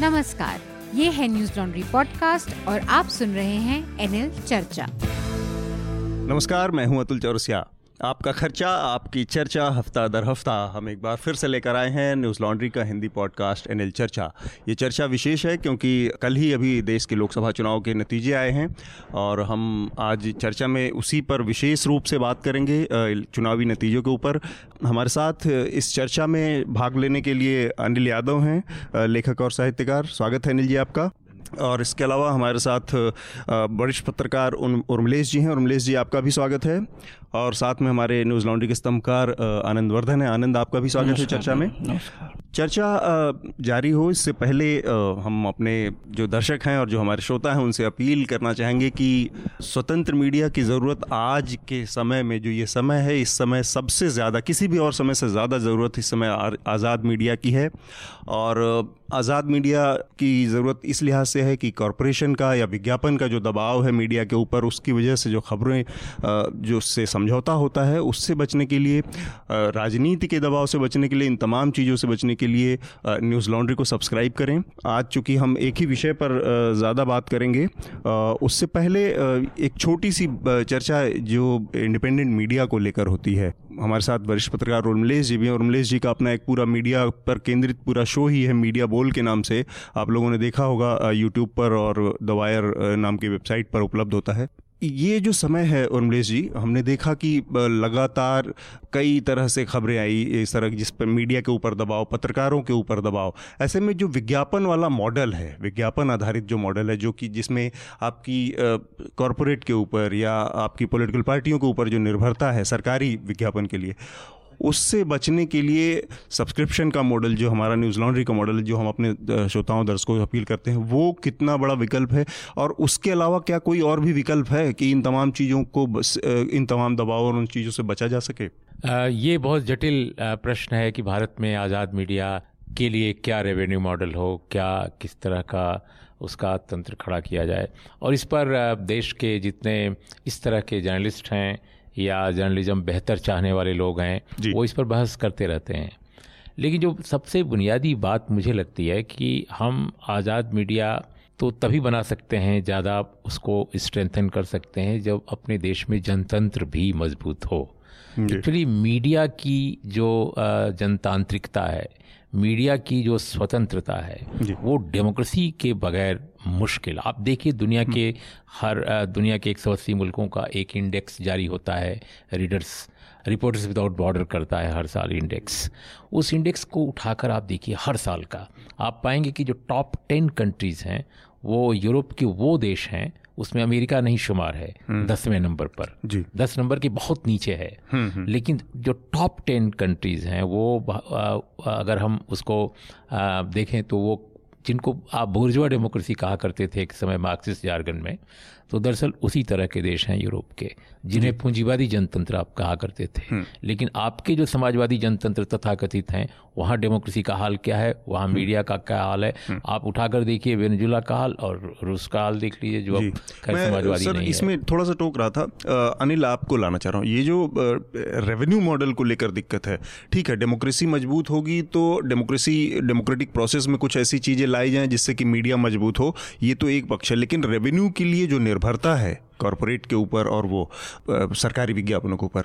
नमस्कार, ये है न्यूज़ लॉन्ड्री पॉडकास्ट और आप सुन रहे हैं एनएल चर्चा। नमस्कार, मैं हूँ अतुल चौरसिया। आपका खर्चा, आपकी चर्चा, हफ़्ता दर हफ़्ता। हम एक बार फिर से लेकर आए हैं न्यूज़ लॉन्ड्री का हिंदी पॉडकास्ट एनएल चर्चा। ये चर्चा विशेष है क्योंकि कल ही अभी देश के लोकसभा चुनाव के नतीजे आए हैं और हम आज चर्चा में उसी पर विशेष रूप से बात करेंगे चुनावी नतीजों के ऊपर। हमारे साथ इस चर्चा में भाग लेने के लिए अनिल यादव हैं लेखक और साहित्यकार। स्वागत है अनिल जी आपका। और इसके अलावा हमारे साथ वरिष्ठ पत्रकार उर्मलेश जी हैं। उर्मलेश जी, आपका भी स्वागत है। और साथ में हमारे न्यूज़ लॉन्ड्री के स्तंभकार आनंद वर्धन है। आनंद आपका भी स्वागत है चर्चा में? चर्चा जारी हो। इससे पहले हम अपने जो दर्शक हैं और जो हमारे श्रोता हैं उनसे अपील करना चाहेंगे कि स्वतंत्र मीडिया की ज़रूरत आज के समय में जो ये समय है इस समय सबसे ज़्यादा किसी भी और समय से ज़्यादा ज़रूरत इस समय आज़ाद मीडिया की है। और आज़ाद मीडिया की ज़रूरत इस लिहाज से है कि कॉरपोरेशन का या विज्ञापन का जो दबाव है मीडिया के ऊपर उसकी वजह से जो खबरें जो से समझौता होता है, उससे बचने के लिए राजनीति के दबाव से बचने के लिए, इन तमाम चीज़ों से बचने के लिए न्यूज़ लॉन्ड्री को सब्सक्राइब करें। आज चूँकि हम एक ही विषय पर ज़्यादा बात करेंगे उससे पहले एक छोटी सी चर्चा जो इंडिपेंडेंट मीडिया को लेकर होती है। हमारे साथ वरिष्ठ पत्रकार उर्मलेश जी भी हैं उर्मलेश जी का अपना एक पूरा मीडिया पर केंद्रित पूरा शो ही है, मीडिया बोल के नाम से। आप लोगों ने देखा होगा यूट्यूब पर और दवायर नाम की वेबसाइट पर उपलब्ध होता है। ये जो समय है उर्मलेश जी, हमने देखा कि लगातार कई तरह से खबरें आई इस तरह जिस पर मीडिया के ऊपर दबाव, पत्रकारों के ऊपर दबाव। ऐसे में जो विज्ञापन वाला मॉडल है, विज्ञापन आधारित जो मॉडल है, जो कि जिसमें आपकी कॉरपोरेट के ऊपर या आपकी पॉलिटिकल पार्टियों के ऊपर जो निर्भरता है सरकारी विज्ञापन के लिए उससे बचने के लिए सब्सक्रिप्शन का मॉडल जो हमारा न्यूज़ लॉन्ड्री का मॉडल जो हम अपने श्रोताओं, दर्शकों को अपील करते हैं, वो कितना बड़ा विकल्प है? और उसके अलावा क्या कोई और भी विकल्प है कि इन तमाम चीज़ों को इन तमाम दबाव और उन चीज़ों से बचा जा सके? ये बहुत जटिल प्रश्न है कि भारत में आज़ाद मीडिया के लिए क्या रेवेन्यू मॉडल हो, क्या, किस तरह का उसका तंत्र खड़ा किया जाए। और इस पर देश के जितने इस तरह के जर्नलिस्ट हैं या जर्नलिज्म बेहतर चाहने वाले लोग हैं वो इस पर बहस करते रहते हैं। लेकिन जो सबसे बुनियादी बात मुझे लगती है कि हम आज़ाद मीडिया तो तभी बना सकते हैं ज़्यादा उसको स्ट्रेंथन कर सकते हैं जब अपने देश में जनतंत्र भी मज़बूत हो। एक्चुअली मीडिया की जो जनतांत्रिकता है मीडिया की जो स्वतंत्रता है वो डेमोक्रेसी के बगैर मुश्किल। आप देखिए दुनिया हम्म। के हर दुनिया के एक सौ अस्सी मुल्कों का एक इंडेक्स जारी होता है रीडर्स रिपोर्टर्स विदाउट बॉर्डर करता है हर साल इंडेक्स। उस इंडेक्स को उठाकर आप देखिए हर साल का आप पाएँगे कि जो टॉप टेन कंट्रीज़ हैं वो यूरोप के वो देश हैं उसमें अमेरिका नहीं शुमार है हम्म। दसवें नंबर पर। जी। दस नंबर के बहुत नीचे है। हम्म, लेकिन जो टॉप टेन कंट्रीज़ हैं वो अगर हम उसको देखें तो वो जिनको आप बुर्जुआ डेमोक्रेसी कहा करते थे एक समय मार्क्सिस्ट जार्गन में तो दरअसल उसी तरह के देश हैं यूरोप के जिन्हें पूंजीवादी जनतंत्र आप कहा करते थे। हम्म। लेकिन आपके जो समाजवादी जनतंत्र तथाकथित हैं वहाँ डेमोक्रेसी का हाल क्या है? वहाँ हम्म। मीडिया का क्या हाल है? हम्म। आप उठाकर देखिए वेनेजुला का हाल और रूस का हाल देख लीजिए जो समाजवादी नहीं इसमें थोड़ा सा टोक रहा था। अनिल आपको लाना चाह रहा हूँ। ये जो रेवेन्यू मॉडल को लेकर दिक्कत है ठीक है डेमोक्रेसी मज़बूत होगी तो डेमोक्रेसी डेमोक्रेटिक प्रोसेस में कुछ ऐसी चीज़ें लाई जाएँ जिससे कि मीडिया मज़बूत हो ये तो एक पक्ष है। लेकिन रेवेन्यू के लिए जो निर्भरता है कॉरपोरेट के ऊपर और वो सरकारी विज्ञापनों के ऊपर,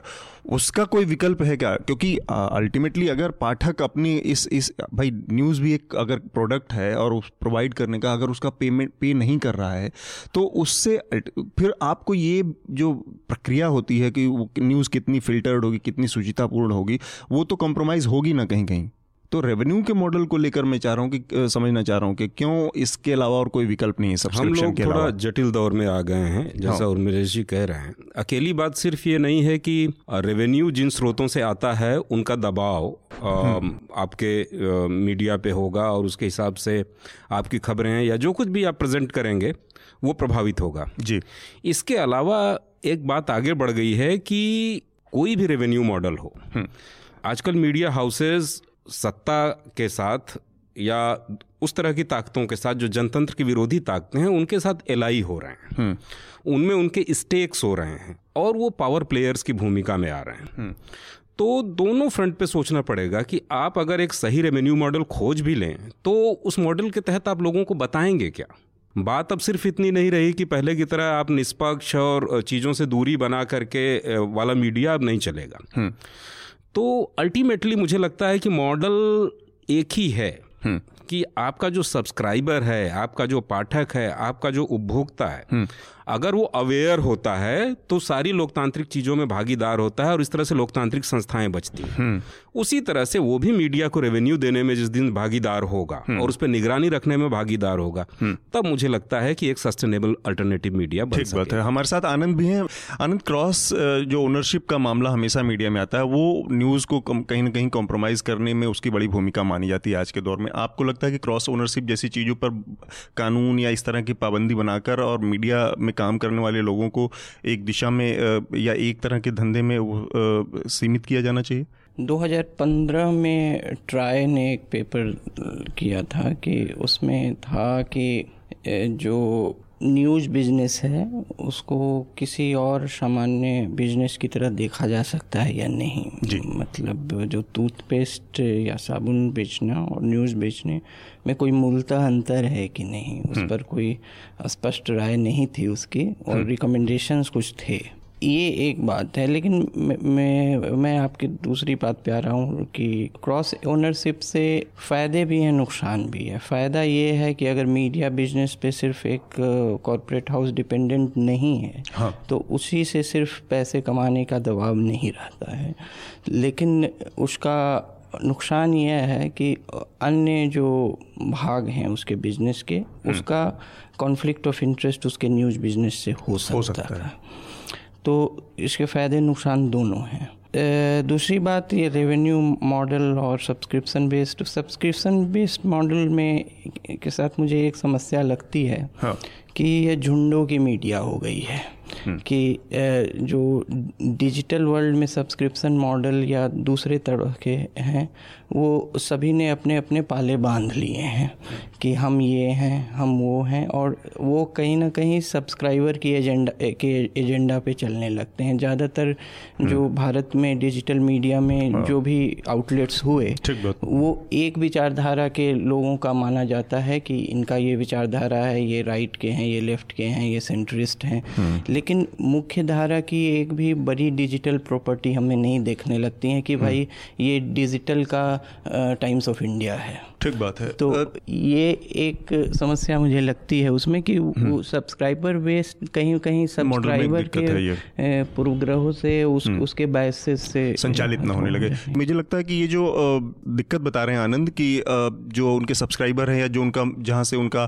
उसका कोई विकल्प है क्या? क्योंकि अल्टीमेटली अगर पाठक अपनी इस इस, भाई न्यूज़ भी एक अगर प्रोडक्ट है और उस प्रोवाइड करने का, अगर उसका पेमेंट पे नहीं कर रहा है तो उससे, फिर आपको ये जो प्रक्रिया होती है कि न्यूज़ कितनी फिल्टर्ड होगी, कितनी सुचितापूर्ण होगी, वो तो कॉम्प्रोमाइज़ होगी ना कहीं कहीं तो रेवेन्यू के मॉडल को लेकर मैं चाह रहा हूँ कि समझना चाह रहा हूँ कि क्यों इसके अलावा और कोई विकल्प नहीं है सब्सक्रिप्शन हम लोग थोड़ा जटिल दौर में आ गए हैं जैसा हाँ। उर्मिलेश जी कह रहे हैं अकेली बात सिर्फ़ ये नहीं है कि रेवेन्यू जिन स्रोतों से आता है उनका दबाव हम्म। आपके मीडिया पे होगा और उसके हिसाब से आपकी खबरें या जो कुछ भी आप प्रेजेंट करेंगे वो प्रभावित होगा जी इसके अलावा एक बात आगे बढ़ गई है कि कोई भी रेवेन्यू मॉडल हो हम्म। आजकल मीडिया हाउसेज सत्ता के साथ या उस तरह की ताकतों के साथ जो जनतंत्र की विरोधी ताकतें हैं उनके साथ एलाई हो रहे हैं हम्म। उनमें उनके स्टेक्स हो रहे हैं और वो पावर प्लेयर्स की भूमिका में आ रहे हैं हम्म। तो दोनों फ्रंट पे सोचना पड़ेगा कि आप अगर एक सही रेवेन्यू मॉडल खोज भी लें तो उस मॉडल के तहत आप लोगों को बताएँगे क्या बात अब सिर्फ़ इतनी नहीं रही कि पहले की तरह आप निष्पक्ष और चीज़ों से दूरी बना करके वाला मीडिया अब नहीं चलेगा हम्म। तो अल्टीमेटली मुझे लगता है कि मॉडल एक ही है हम्म। कि आपका जो सब्सक्राइबर है आपका जो पाठक है आपका जो उपभोक्ता है हम्म। अगर वो अवेयर होता है तो सारी लोकतांत्रिक चीज़ों में भागीदार होता है और इस तरह से लोकतांत्रिक संस्थाएँ बचती हैं हम्म। उसी तरह से वो भी मीडिया को रेवेन्यू देने में जिस दिन भागीदार होगा हम्म। और उस पर निगरानी रखने में भागीदार होगा हम्म। तब मुझे लगता है कि एक सस्टेनेबल अल्टरनेटिव मीडिया बन ठीक बात है हमारे साथ आनंद भी हैं आनंद क्रॉस जो ओनरशिप का मामला हमेशा मीडिया में आता है वो न्यूज़ को कहीं ना कहीं कॉम्प्रोमाइज़ करने में उसकी बड़ी भूमिका मानी जाती है आज के दौर में आपको लगता है कि क्रॉस ओनरशिप जैसी चीज़ों पर कानून या इस तरह की पाबंदी बनाकर और मीडिया में काम करने वाले लोगों को एक दिशा में या एक तरह के धंधे में सीमित किया जाना चाहिए? 2015 में ट्राई ने एक पेपर किया था कि उसमें था कि जो न्यूज़ बिज़नेस है उसको किसी और सामान्य बिज़नेस की तरह देखा जा सकता है या नहीं जी मतलब जो टूथपेस्ट या साबुन बेचना और न्यूज़ बेचने में कोई मूलतः अंतर है कि नहीं उस हम्म। पर कोई स्पष्ट राय नहीं थी उसकी और रिकमेंडेशंस हम्म। कुछ थे ये एक बात है लेकिन मैं मैं आपकी दूसरी बात पे आ रहा हूँ कि क्रॉस ओनरशिप से फ़ायदे भी हैं नुकसान भी है फ़ायदा ये है कि अगर मीडिया बिज़नेस पे सिर्फ़ एक कॉरपोरेट हाउस डिपेंडेंट नहीं है हाँ। तो उसी से सिर्फ़ पैसे कमाने का दबाव नहीं रहता है लेकिन उसका नुकसान यह है कि अन्य जो भाग हैं उसके बिज़नेस के हम्म। उसका कॉन्फ्लिक्ट ऑफ़ इंटरेस्ट उसके न्यूज़ बिज़नेस से हो सकता, हो सकता है तो इसके फ़ायदे नुकसान दोनों हैं दूसरी बात ये रेवेन्यू मॉडल और subscription based subscription based model में के साथ मुझे एक समस्या लगती है हाँ। कि ये झुंडों की मीडिया हो गई है। कि जो डिजिटल वर्ल्ड में सब्सक्रिप्शन मॉडल या दूसरे तरह के हैं वो सभी ने अपने अपने पाले बाँध लिए हैं कि हम ये हैं हम वो हैं और वो कहीं ना कहीं सब्सक्राइबर की एजेंडा के एजेंडा पे चलने लगते हैं ज़्यादातर जो हम्म। भारत में डिजिटल मीडिया में हाँ। जो भी आउटलेट्स हुए वो एक विचारधारा के लोगों का माना जाता है कि इनका ये विचारधारा है ये राइट के हैं ये लेफ़्ट के हैं ये सेंट्रिस्ट हैं हम्म। लेकिन मुख्य धारा की एक भी बड़ी डिजिटल प्रॉपर्टी हमें नहीं देखने लगती है कि हम्म। भाई ये डिजिटल का टाइम्स ऑफ़ इंडिया है ठीक बात है। तो ये एक समस्या मुझे लगती है उसमें कि वो सब्सक्राइबर हम्म। बेस कहीं कहीं सब्सक्राइबर के पूर्वग्रहों से उस हम्म। उसके बायसेस से संचालित ना होने लगे। मुझे लगता है कि ये जो दिक्कत बता रहे हैं आनंद कि जो उनके सब्सक्राइबर हैं या जो उनका जहाँ से उनका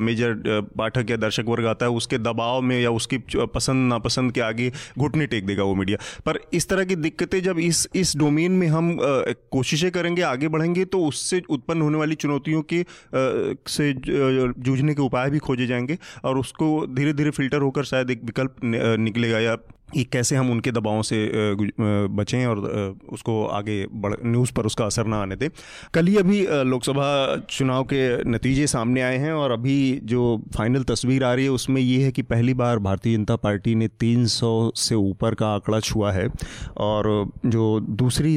मेजर पाठक या दर्शक वर्ग आता है उसके दबाव में या उसकी पसंद नापसंद के आगे घुटने टेक देगा वो मीडिया पर इस तरह की दिक्कतें जब इस इस डोमेन में हम कोशिशें करेंगे आगे बढ़ेंगे तो उससे उत्पन्न होने वाली चुनौतियों के से जूझने के उपाय भी खोजे जाएँगे और उसको धीरे धीरे फ़िल्टर होकर शायद एक विकल्प निकलेगा या कि कैसे हम उनके दबावों से बचें और उसको आगे बढ़, न्यूज़ पर उसका असर ना आने दें। कल ही अभी लोकसभा चुनाव के नतीजे सामने आए हैं और अभी जो फाइनल तस्वीर आ रही है उसमें ये है कि पहली बार भारतीय जनता पार्टी ने 300 से ऊपर का आंकड़ा छुआ है और जो दूसरी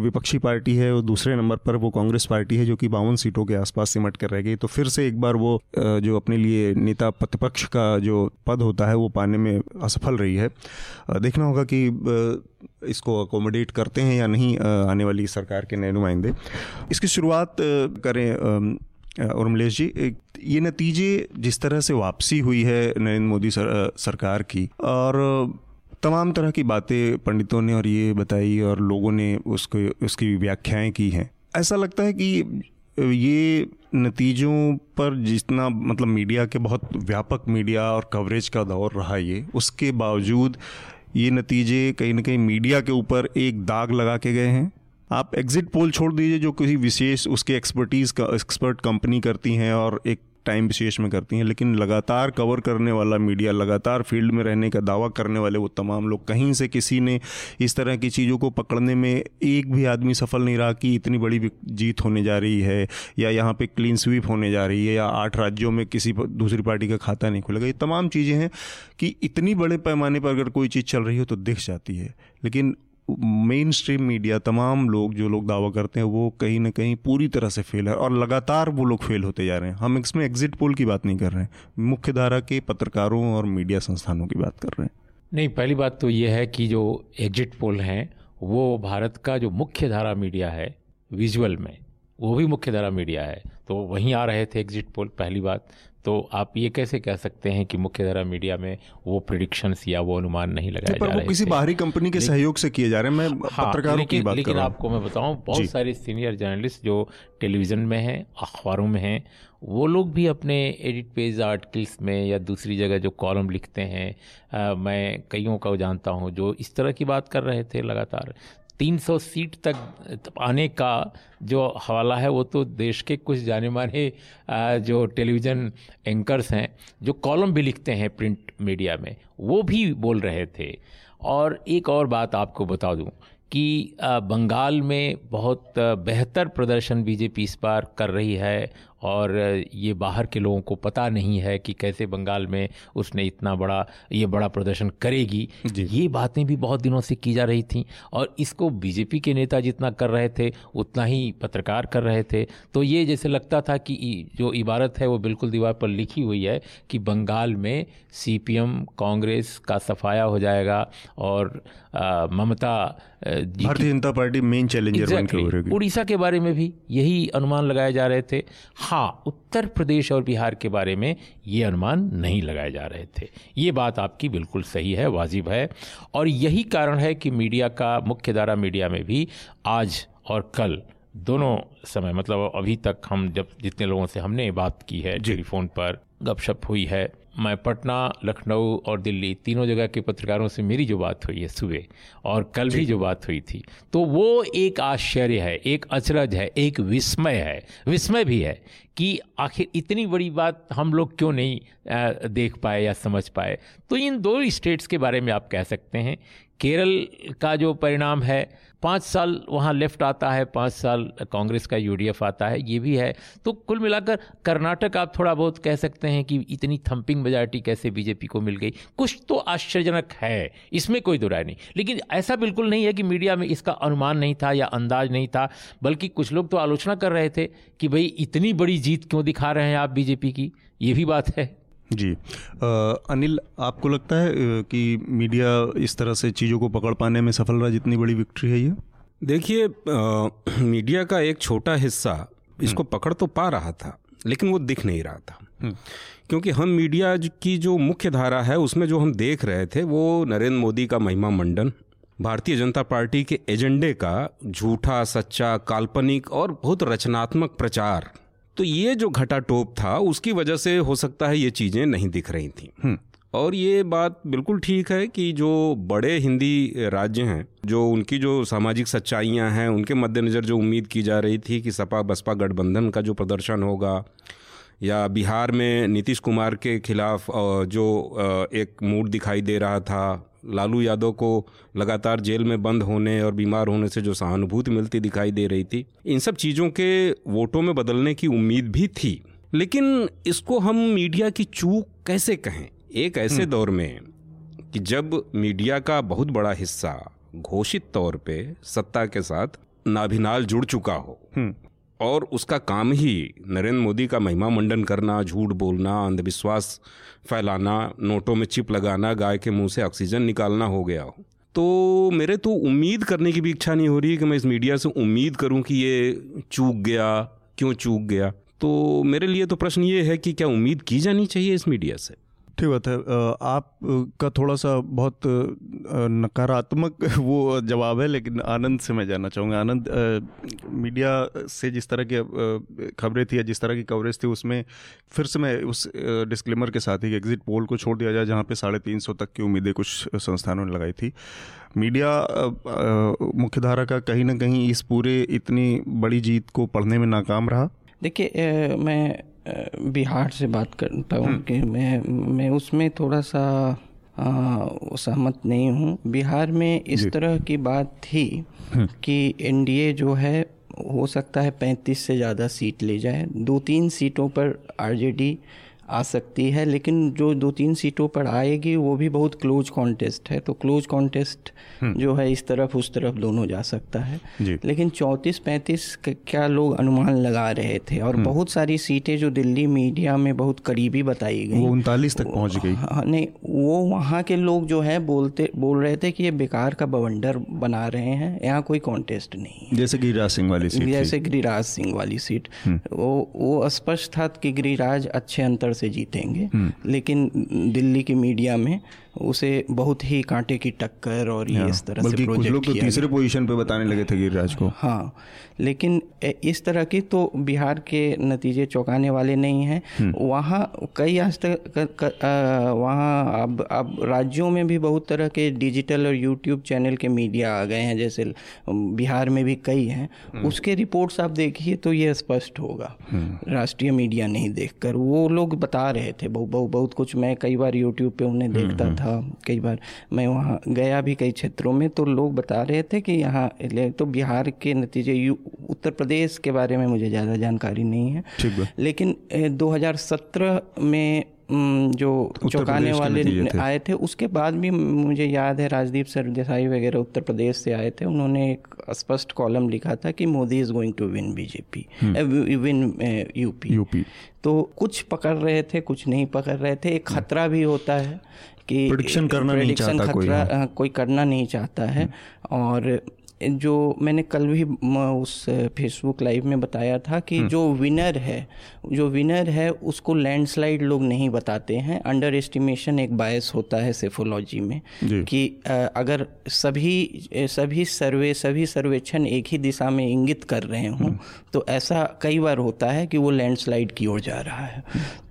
विपक्षी पार्टी है वो दूसरे नंबर पर, वो कांग्रेस पार्टी है जो कि बावन सीटों के आसपास सिमट कर रह गई। तो फिर से एक बार वो जो अपने लिए नेता प्रतिपक्ष का जो पद होता है वो पाने में असफल रही है। देखना होगा कि इसको अकोमोडेट करते हैं या नहीं आने वाली सरकार के नए नुमाइंदे। इसकी शुरुआत करें उर्मलेश जी ये नतीजे जिस तरह से वापसी हुई है नरेंद्र मोदी सर, सरकार की और तमाम तरह की बातें पंडितों ने और ये बताई और लोगों ने उसको उसकी व्याख्याएँ की हैं। ऐसा लगता है कि ये नतीजों पर जितना मतलब मीडिया के बहुत व्यापक मीडिया और कवरेज का दौर रहा ये, उसके बावजूद ये नतीजे कहीं ना कहीं मीडिया के ऊपर एक दाग लगा के गए हैं। आप एग्जिट पोल छोड़ दीजिए, जो किसी विशेष उसके एक्सपर्टीज़ का एक्सपर्ट कंपनी करती हैं और एक टाइम विशेष में करती हैं, लेकिन लगातार कवर करने वाला मीडिया, लगातार फ़ील्ड में रहने का दावा करने वाले वो तमाम लोग, कहीं से किसी ने इस तरह की चीज़ों को पकड़ने में एक भी आदमी सफल नहीं रहा कि इतनी बड़ी जीत होने जा रही है, या यहाँ पे क्लीन स्वीप होने जा रही है, या आठ राज्यों में किसी दूसरी पार्टी का खाता नहीं खुलेगा। ये तमाम चीज़ें हैं कि इतनी बड़े पैमाने पर अगर कोई चीज़ चल रही हो तो दिख जाती है, लेकिन मेन स्ट्रीम मीडिया तमाम लोग जो लोग दावा करते हैं, वो कहीं ना कहीं पूरी तरह से फेल है और लगातार वो लोग फेल होते जा रहे हैं। हम इसमें एग्जिट पोल की बात नहीं कर रहे हैं। मुख्य धारा के पत्रकारों और मीडिया संस्थानों की बात कर रहे हैं। नहीं, पहली बात तो ये है कि जो एग्जिट पोल हैं, वो भारत का जो मुख्य धारा मीडिया है विजुअल में, वो भी मुख्य धारा मीडिया है। तो वहीं आ रहे थे एग्जिट पोल पहली बात। तो आप ये कैसे कह सकते हैं कि मुख्य धारा मीडिया में वो प्रिडिक्शंस या वो अनुमान नहीं लगाए जा रहे किसी बाहरी कंपनी के सहयोग से किए जा रहे हैं। मैं हाँ, पत्रकारों की लेकिन, बात लेकिन आपको मैं बताऊँ बहुत सारे सीनियर जर्नलिस्ट जो टेलीविज़न में हैं अखबारों में हैं वो लोग भी अपने एडिट पेज आर्टिकल्स में या दूसरी जगह जो कॉलम लिखते हैं अ, मैं कईयों को जानता हूँ जो इस तरह की बात कर रहे थे लगातार। 300 सीट तक, आने का जो हवाला है, वो तो देश के कुछ जाने माने जो टेलीविज़न एंकर्स हैं, जो कॉलम भी लिखते हैं प्रिंट मीडिया में, वो भी बोल रहे थे। और एक और बात आपको बता दूँ कि बंगाल में बहुत बेहतर प्रदर्शन बीजेपी इस बार कर रही है और ये बाहर के लोगों को पता नहीं है कि कैसे बंगाल में उसने इतना बड़ा ये बड़ा प्रदर्शन करेगी। ये बातें भी बहुत दिनों से की जा रही थी और इसको बीजेपी के नेता जितना कर रहे थे उतना ही पत्रकार कर रहे थे। तो ये जैसे लगता था कि जो इबारत है वो बिल्कुल दीवार पर लिखी हुई है कि बंगाल में सीपीएम कांग्रेस का सफाया हो जाएगा और ममता भारतीय जनता पार्टी मेन चैलेंजर बन के Exactly. उड़ीसा के बारे में भी यही अनुमान लगाए जा रहे थे। हाँ उत्तर प्रदेश और बिहार के बारे में ये अनुमान नहीं लगाए जा रहे थे। ये बात आपकी बिल्कुल सही है वाजिब है। और यही कारण है कि मीडिया का मुख्य धारा मीडिया में भी आज और कल दोनों समय मतलब अभी तक हम जब जितने लोगों से हमने बात की है टेलीफोन पर गपशप हुई है मैं पटना लखनऊ और दिल्ली तीनों जगह के पत्रकारों से मेरी जो बात हुई है सुबह और कल भी जो। बात हुई थी तो वो एक आश्चर्य है एक अचरज है एक विस्मय है विस्मय भी है कि आखिर इतनी बड़ी बात हम लोग क्यों नहीं देख पाए या समझ पाए। तो इन दो स्टेट्स के बारे में आप कह सकते हैं केरल का जो परिणाम है, पाँच साल वहाँ लेफ़्ट आता है, पाँच साल कांग्रेस का यूडीएफ आता है, ये भी है। तो कुल मिलाकर कर्नाटक आप थोड़ा बहुत कह सकते हैं कि इतनी थंपिंग मेजॉरिटी कैसे बीजेपी को मिल गई। कुछ तो आश्चर्यजनक है, इसमें कोई दो नहीं। लेकिन ऐसा बिल्कुल नहीं है कि मीडिया में इसका अनुमान नहीं था या अंदाज नहीं था, बल्कि कुछ लोग तो आलोचना कर रहे थे कि भाई इतनी बड़ी जीत क्यों दिखा रहे हैं आप बीजेपी की? ये भी बात है। जी। अ, अनिल आपको लगता है कि मीडिया इस तरह से चीज़ों को पकड़ पाने में सफल रहा जितनी बड़ी विक्ट्री है ये? देखिए मीडिया का एक छोटा हिस्सा इसको पकड़ तो पा रहा था लेकिन वो दिख नहीं रहा था। क्योंकि हम मीडिया की जो मुख्य धारा है उसमें जो हम देख रहे थे वो नरेंद्र मोदी का महिमा मंडन भारतीय जनता पार्टी के एजेंडे का झूठा सच्चा काल्पनिक और बहुत रचनात्मक प्रचार तो ये जो घटाटोप था उसकी वजह से हो सकता है ये चीज़ें नहीं दिख रही थी। और ये बात बिल्कुल ठीक है कि जो बड़े हिंदी राज्य हैं जो उनकी जो सामाजिक सच्चाइयाँ हैं उनके मद्देनज़र जो उम्मीद की जा रही थी कि सपा बसपा गठबंधन का जो प्रदर्शन होगा या बिहार में नीतीश कुमार के खिलाफ जो एक मूड दिखाई दे रहा था लालू यादव को लगातार जेल में बंद होने और बीमार होने से जो सहानुभूति मिलती दिखाई दे रही थी इन सब चीज़ों के वोटों में बदलने की उम्मीद भी थी। लेकिन इसको हम मीडिया की चूक कैसे कहें? एक ऐसे दौर में कि जब मीडिया का बहुत बड़ा हिस्सा घोषित तौर पे सत्ता के साथ नाभिनाल जुड़ चुका हो और उसका काम ही नरेंद्र मोदी का महिमा मंडन करना, झूठ बोलना, अंधविश्वास फैलाना, नोटों में चिप लगाना, गाय के मुँह से ऑक्सीजन निकालना हो गया हो। तो मेरे तो उम्मीद करने की भी इच्छा नहीं हो रही कि मैं इस मीडिया से उम्मीद करूँ कि ये चूक गया, क्यों चूक गया। तो मेरे लिए तो प्रश्न ये है कि क्या उम्मीद की जानी चाहिए इस मीडिया से? ठीक बात है। आप का थोड़ा सा बहुत नकारात्मक वो जवाब है, लेकिन आनंद से मैं जानना चाहूँगा। आनंद मीडिया से जिस तरह की खबरें थी या जिस तरह की कवरेज थी, उसमें फिर से मैं उस डिस्क्लेमर के साथ ही एग्जिट पोल को छोड़ दिया जाए, जहाँ पे साढ़े तीन सौ तक की उम्मीदें कुछ संस्थानों ने लगाई थी। मीडिया मुख्यधारा का कहीं ना कहीं इस पूरे इतनी बड़ी जीत को पढ़ने में नाकाम रहा। देखिए मैं बिहार से बात करता हूँ कि मैं मैं उसमें थोड़ा सा सहमत नहीं हूँ। बिहार में इस तरह की बात थी कि एनडीए जो है हो सकता है पैंतीस से ज़्यादा सीट ले जाए। दो तीन सीटों पर आरजेडी आ सकती है लेकिन जो दो तीन सीटों पर आएगी वो भी बहुत क्लोज कॉन्टेस्ट है। तो क्लोज कॉन्टेस्ट जो है इस तरफ़ उस तरफ़ दोनों जा सकता है। लेकिन चौंतीस पैंतीस क्या लोग अनुमान लगा रहे थे? और बहुत सारी सीटें जो दिल्ली मीडिया में बहुत करीबी बताई गई। वो उनतालीस तक पहुँच गई। हाँ नहीं वो वहाँ के लोग जो है बोलते बोल रहे थे कि ये बेकार का बवंडर बना रहे हैं यहाँ कोई कॉन्टेस्ट नहीं है। जैसे गिरिराज सिंह वाली सीट जैसे गिरिराज सिंह वाली सीट। वो वो स्पष्ट था कि गिरिराज अच्छे अंतर से जीतेंगे। लेकिन दिल्ली की मीडिया में उसे बहुत ही कांटे की टक्कर और ये इस तरह से कुछ लोग तो तीसरे पोजीशन पे बताने लगे थे गिरिराज को। हाँ लेकिन इस तरह की तो बिहार के नतीजे चौंकाने वाले नहीं हैं। वहाँ कई आज तक वहाँ अब अब राज्यों में भी बहुत तरह के डिजिटल और यूट्यूब चैनल के मीडिया आ गए हैं जैसे बिहार में भी कई हैं। उसके रिपोर्ट्स आप देखिए तो ये स्पष्ट होगा। राष्ट्रीय मीडिया नहीं देखकर। वो लोग बता रहे थे बहुत बहुत बहुत कुछ मैं कई बार यूट्यूब पे उन्हें देखता था। कई बार। मैं वहाँ गया भी कई क्षेत्रों में तो लोग बता रहे थे कि यहाँ तो बिहार के नतीजे उत्तर प्रदेश के बारे में मुझे ज़्यादा जानकारी नहीं है। लेकिन ए, 2017 में जो चौंकाने वाले आए थे उसके बाद भी मुझे याद है राजदीप सरदेसाई वगैरह उत्तर प्रदेश से आए थे। उन्होंने एक स्पष्ट कॉलम लिखा था कि Modi is going to win BJP win UP. UP. तो कुछ पकड़ रहे थे कुछ नहीं पकड़ रहे थे। एक खतरा भी होता है कि Prediction करना नहीं चाहता कोई, खतरा कोई करना नहीं चाहता है। और जो मैंने कल भी उस फेसबुक लाइव में बताया था कि जो विनर है जो विनर है उसको लैंडस्लाइड लोग नहीं बताते हैं। अंडर एस्टिमेशन एक बायस होता है सेफोलॉजी में कि अगर सभी सभी सर्वे सभी सर्वेक्षण एक ही दिशा में इंगित कर रहे हों तो ऐसा कई बार होता है कि वो लैंडस्लाइड की ओर जा रहा है।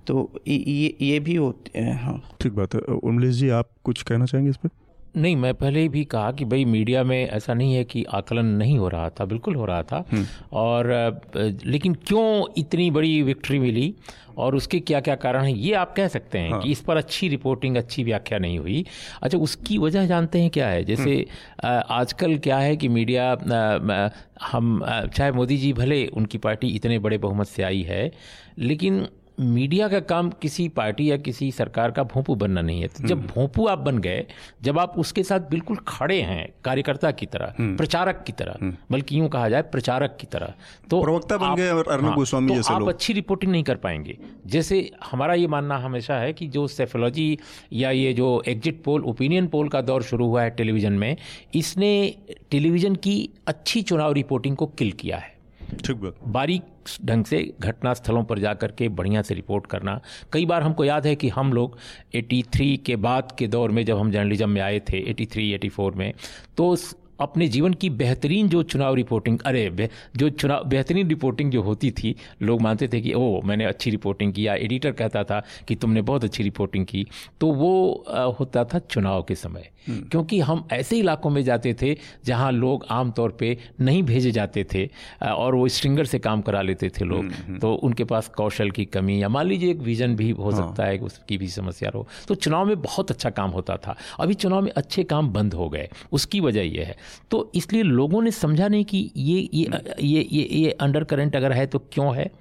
तो ये ये भी होते हैं हाँ। ठीक बात है। उमलेश जी आप कुछ कहना चाहेंगे इस पर नहीं मैं पहले ही भी कहा कि भाई मीडिया में ऐसा नहीं है कि आकलन नहीं हो रहा था बिल्कुल हो रहा था। और लेकिन क्यों इतनी बड़ी विक्ट्री मिली और उसके क्या क्या कारण हैं ये आप कह सकते हैं हाँ। कि इस पर अच्छी रिपोर्टिंग अच्छी व्याख्या नहीं हुई। अच्छा उसकी वजह जानते हैं क्या है? जैसे अ, आजकल क्या है कि मीडिया हम चाहे मोदी जी भले उनकी पार्टी इतने बड़े बहुमत से आई है लेकिन मीडिया का काम किसी पार्टी या किसी सरकार का भोंपू बनना नहीं है। तो जब भोंपू आप बन गए जब आप उसके साथ बिल्कुल खड़े हैं कार्यकर्ता की तरह प्रचारक की तरह बल्कि यूँ कहा जाए प्रचारक की तरह तो प्रवक्ता बन गए और अर्नब हाँ, गोस्वामी तो जैसे आप। अच्छी रिपोर्टिंग नहीं कर पाएँगे। जैसे हमारा ये मानना हमेशा है कि जो सेफोलॉजी या ये जो एग्जिट पोल ओपिनियन पोल का दौर शुरू हुआ है टेलीविज़न में इसने टेलीविज़न की अच्छी चुनाव रिपोर्टिंग को किल किया है। ठीक बात। बारीक ढंग से घटना स्थलों पर जाकर के बढ़िया से रिपोर्ट करना। कई बार हमको याद है कि हम लोग 83 के बाद के दौर में जब हम जर्नलिज्म में आए थे 83 84 में तो अपने जीवन की बेहतरीन जो चुनाव रिपोर्टिंग अरे बे- जो चुनाव बेहतरीन रिपोर्टिंग जो होती थी लोग मानते थे कि ओ मैंने अच्छी रिपोर्टिंग किया एडिटर कहता था कि तुमने बहुत अच्छी रिपोर्टिंग की। तो वो अ, होता था चुनाव के समय। क्योंकि हम ऐसे इलाकों में जाते थे जहाँ लोग आमतौर पे नहीं भेजे जाते थे और वो स्ट्रिंगर से काम करा लेते थे लोग। तो उनके पास कौशल की कमी या मान लीजिए एक विजन भी हो सकता है उसकी भी समस्या हो तो चुनाव में बहुत अच्छा काम होता था। अभी चुनाव में अच्छे काम बंद हो गए। उसकी वजह यह है। तो इसलिए लोगों ने समझा नहीं कि ये ये ये ये, ये अंडर करंट अगर है तो क्यों है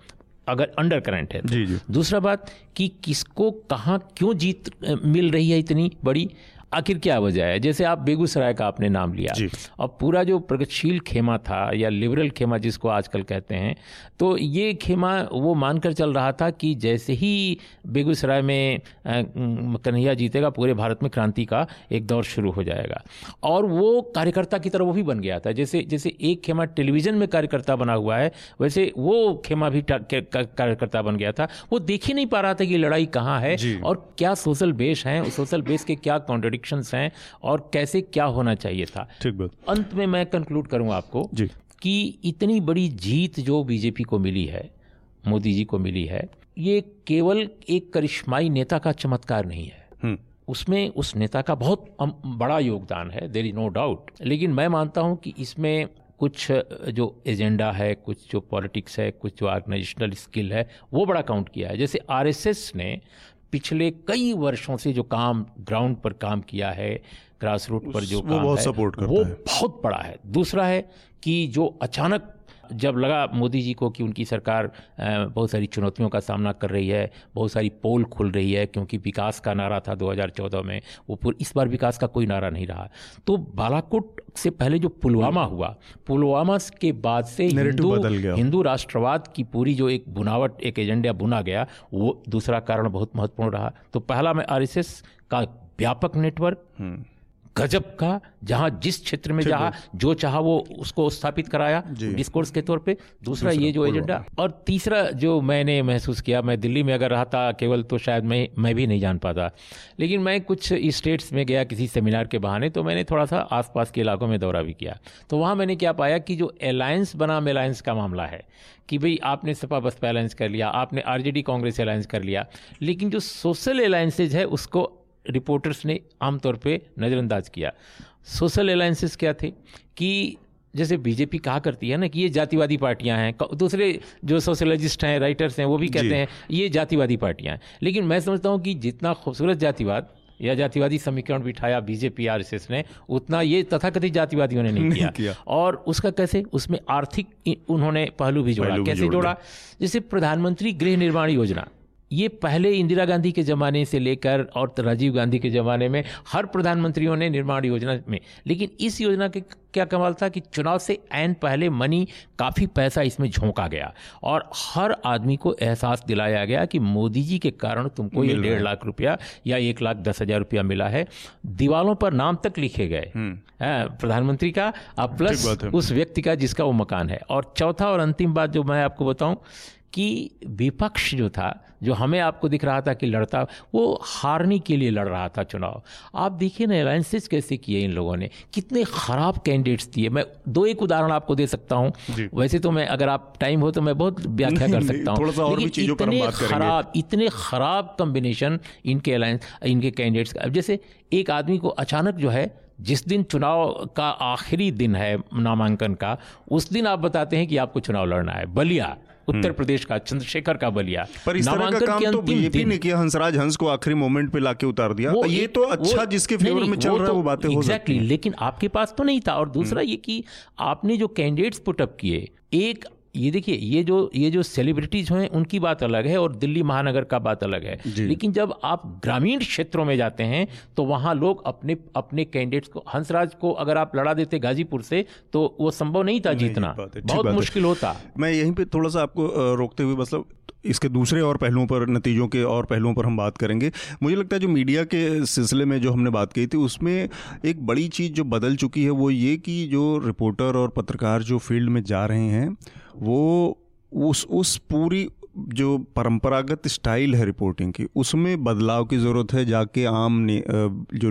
अगर अंडर करंट है तो। जी, जी। दूसरा बात कि किसको कहाँ क्यों जीत मिल रही है इतनी बड़ी आखिर क्या वजह है? जैसे आप बेगूसराय का आपने नाम लिया। और पूरा जो प्रगतिशील खेमा था या लिबरल खेमा जिसको आजकल कहते हैं तो ये खेमा वो मानकर चल रहा था कि जैसे ही बेगूसराय में कन्हैया जीतेगा पूरे भारत में क्रांति का एक दौर शुरू हो जाएगा। और वो कार्यकर्ता की तरह वो भी बन गया था। जैसे जैसे एक खेमा टेलीविज़न में कार्यकर्ता बना हुआ है वैसे वो खेमा भी कार्यकर्ता बन गया था। वो देख ही नहीं पा रहा था कि लड़ाई कहाँ है और क्या सोशल बेस हैं सोशल बेस के क्या कॉन्ट्रडिक्शंस हैं और कैसे क्या होना चाहिए था। ठीक बात। अंत में मैं कंक्लूड करूँगा आपको जी। कि इतनी बड़ी जीत जो बीजेपी को मिली है मोदी जी को मिली है ये केवल एक करिश्माई नेता का चमत्कार नहीं है। हम्म। उसमें उस नेता का बहुत बड़ा योगदान है देर इज़ नो डाउट लेकिन मैं मानता हूँ कि इसमें कुछ जो एजेंडा है कुछ जो पॉलिटिक्स है कुछ जो ऑर्गेनाइजेशनल स्किल है वो बड़ा काउंट किया है। जैसे आरएसएस ने पिछले कई वर्षों से जो काम ग्राउंड पर काम किया है ग्रास रूट पर जो वो काम बहुत है सपोर्ट करता वो है। बहुत बड़ा है दूसरा है कि जो अचानक जब लगा मोदी जी को कि उनकी सरकार बहुत सारी चुनौतियों का सामना कर रही है बहुत सारी पोल खुल रही है क्योंकि विकास का नारा था 2014 में वो पूरी इस बार विकास का कोई नारा नहीं रहा। तो बालाकोट से पहले जो पुलवामा हुआ पुलवामा के बाद से हिंदू हिंदू राष्ट्रवाद की पूरी जो एक बुनावट एक एजेंडा बुना गया वो दूसरा कारण बहुत महत्वपूर्ण रहा। तो पहला मैं आरएसएस का व्यापक नेटवर्क हम्म। गजब का जहाँ जिस क्षेत्र में जहाँ जो चाह वो उसको स्थापित कराया डिस्कोर्स के तौर पे। दूसरा, दूसरा ये जो एजेंडा और तीसरा जो मैंने महसूस किया मैं दिल्ली में अगर रहा था केवल तो शायद मैं मैं भी नहीं जान पाता। लेकिन मैं कुछ स्टेट्स में गया किसी सेमिनार के बहाने तो मैंने थोड़ा सा आसपास के इलाकों में दौरा भी किया। तो वहाँ मैंने क्या पाया कि जो अलायंस बनाम अलायंस का मामला है कि भाई आपने सपा बसपा अलायंस कर लिया आपने आरजेडी कांग्रेस अलायंस कर लिया लेकिन जो सोशल अलायंसेज है उसको रिपोर्टर्स ने आमतौर पे नज़रअंदाज किया। सोशल अलायंसेस क्या थे? कि जैसे बीजेपी कहा करती है ना कि ये जातिवादी पार्टियाँ हैं दूसरे जो सोशलॉजिस्ट हैं राइटर्स हैं वो भी कहते हैं ये जातिवादी पार्टियाँ हैं। लेकिन मैं समझता हूँ कि जितना खूबसूरत जातिवाद या जातिवादी समीकरण बिठाया बीजेपी आरएसएस ने उतना ये तथाकथित जातिवादियों ने नहीं, नहीं किया।, किया। और उसका कैसे? उसमें आर्थिक उन्होंने पहलू भी जोड़ा। कैसे जोड़ा? जैसे प्रधानमंत्री गृह निर्माण योजना। ये पहले इंदिरा गांधी के ज़माने से लेकर और राजीव गांधी के ज़माने में हर प्रधानमंत्रियों ने निर्माण योजना में। लेकिन इस योजना के क्या कमाल था कि चुनाव से एन पहले मनी काफ़ी पैसा इसमें झोंका गया और हर आदमी को एहसास दिलाया गया कि मोदी जी के कारण तुमको ये डेढ़ लाख रुपया या एक लाख दस हज़ार रुपया मिला है। दीवालों पर नाम तक लिखे गए। हम्म। प्रधानमंत्री का और प्लस उस व्यक्ति का जिसका वो मकान है। और चौथा और अंतिम बात जो मैं आपको बताऊँ कि विपक्ष जो था जो हमें आपको दिख रहा था कि लड़ता वो हारने के लिए लड़ रहा था चुनाव। आप देखिए ना अलायंसेस कैसे किए इन लोगों ने। कितने ख़राब कैंडिडेट्स दिए। मैं दो एक उदाहरण आपको दे सकता हूँ। वैसे तो मैं अगर आप टाइम हो तो मैं बहुत व्याख्या कर सकता हूँ। इतने खराब इतने खराब कम्बिनेशन इनके अलायंस इनके कैंडिडेट्स का। जैसे एक आदमी को अचानक जो है जिस दिन चुनाव का आखिरी दिन है नामांकन का उस दिन आप बताते हैं कि आपको चुनाव लड़ना है। बलिया। उत्तर हम्म। प्रदेश का चंद्रशेखर का बलिया। पर इस तरह का काम तो बीजेपी ने किया हंसराज हंस को आखिरी मोमेंट पे लाके उतार दिया। ये तो अच्छा जिसके फेवर में चल रहा है तो वो बातें हो सकती लेकिन आपके पास तो नहीं था। और दूसरा हम्म। ये कि आपने जो कैंडिडेट्स पुटअप किए एक ये देखिए ये जो ये जो सेलिब्रिटीज हैं उनकी बात अलग है और दिल्ली महानगर का बात अलग है। लेकिन जब आप ग्रामीण क्षेत्रों में जाते हैं तो वहाँ लोग अपने अपने कैंडिडेट्स को हंसराज को अगर आप लड़ा देते गाजीपुर से तो वो संभव नहीं था जीतना। बहुत मुश्किल होता। मैं यहीं पर थोड़ा सा आपको रोकते हुए मतलब इसके दूसरे और पहलुओं पर, नतीजों के और पहलुओं पर हम बात करेंगे। मुझे लगता है जो मीडिया के सिलसिले में जो हमने बात की थी, उसमें एक बड़ी चीज़ जो बदल चुकी है वो ये कि जो रिपोर्टर और पत्रकार जो फ़ील्ड में जा रहे हैं, वो उस उस पूरी जो परंपरागत स्टाइल है रिपोर्टिंग की, उसमें बदलाव की ज़रूरत है, जाके आम ने जो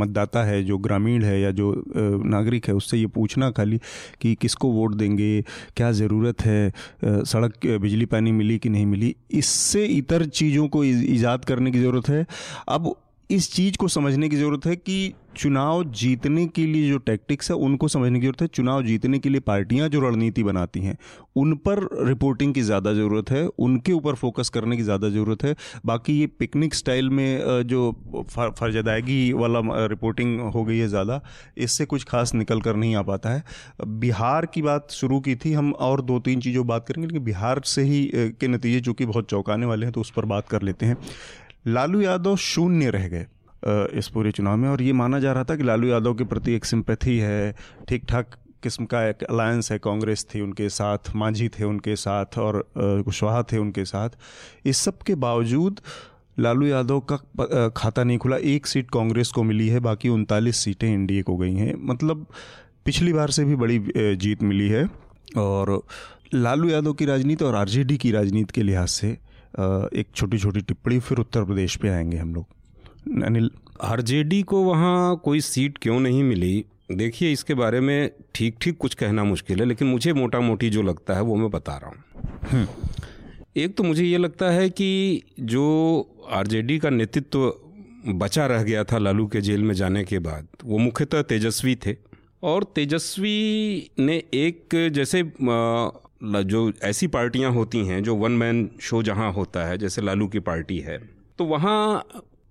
मतदाता है, जो ग्रामीण है या जो नागरिक है, उससे ये पूछना खाली कि किसको वोट देंगे, क्या ज़रूरत है सड़क बिजली पानी मिली कि नहीं मिली, इससे इतर चीज़ों को ईजाद करने की ज़रूरत है। अब इस चीज़ को समझने की ज़रूरत है कि चुनाव जीतने के लिए जो टैक्टिक्स है, उनको समझने की ज़रूरत है। चुनाव जीतने के लिए पार्टियाँ जो रणनीति बनाती हैं, उन पर रिपोर्टिंग की ज़्यादा ज़रूरत है, उनके ऊपर फोकस करने की ज़्यादा ज़रूरत है। बाकी ये पिकनिक स्टाइल में जो फर्जदायगी वाला रिपोर्टिंग हो गई है ज़्यादा, इससे कुछ खास निकल कर नहीं आ पाता है। बिहार की बात शुरू की थी, हम और दो तीन चीज़ों बात करेंगे, लेकिन बिहार से ही के नतीजे चूँकि बहुत चौंकाने वाले हैं तो उस पर बात कर लेते हैं। लालू यादव शून्य रह गए इस पूरे चुनाव में। और ये माना जा रहा था कि लालू यादव के प्रति एक सिंपैथी है ठीक ठाक किस्म का एक अलायंस है, कांग्रेस थी उनके साथ, मांझी थे उनके साथ और कुशवाहा थे उनके साथ। इस सब के बावजूद लालू यादव का खाता नहीं खुला। एक सीट कांग्रेस को मिली है, बाकी उनतालीस सीटें एनडीए को गई हैं। मतलब पिछली बार से भी बड़ी जीत मिली है। और लालू यादव की राजनीति और आरजेडी की राजनीति के लिहाज से एक छोटी छोटी टिप्पणी फिर उत्तर प्रदेश पे आएँगे हम लोग। अनिल? आरजेडी को वहाँ कोई सीट क्यों नहीं मिली? देखिए इसके बारे में ठीक ठीक कुछ कहना मुश्किल है लेकिन मुझे मोटा मोटी जो लगता है वो मैं बता रहा हूँ। हम्म। एक तो मुझे ये लगता है कि जो आरजेडी का नेतृत्व बचा रह गया था लालू के जेल में जाने के बाद वो मुख्यतः तेजस्वी थे। और तेजस्वी ने एक जैसे जो ऐसी पार्टियाँ होती हैं जो वन मैन शो जहाँ होता है जैसे लालू की पार्टी है तो वहाँ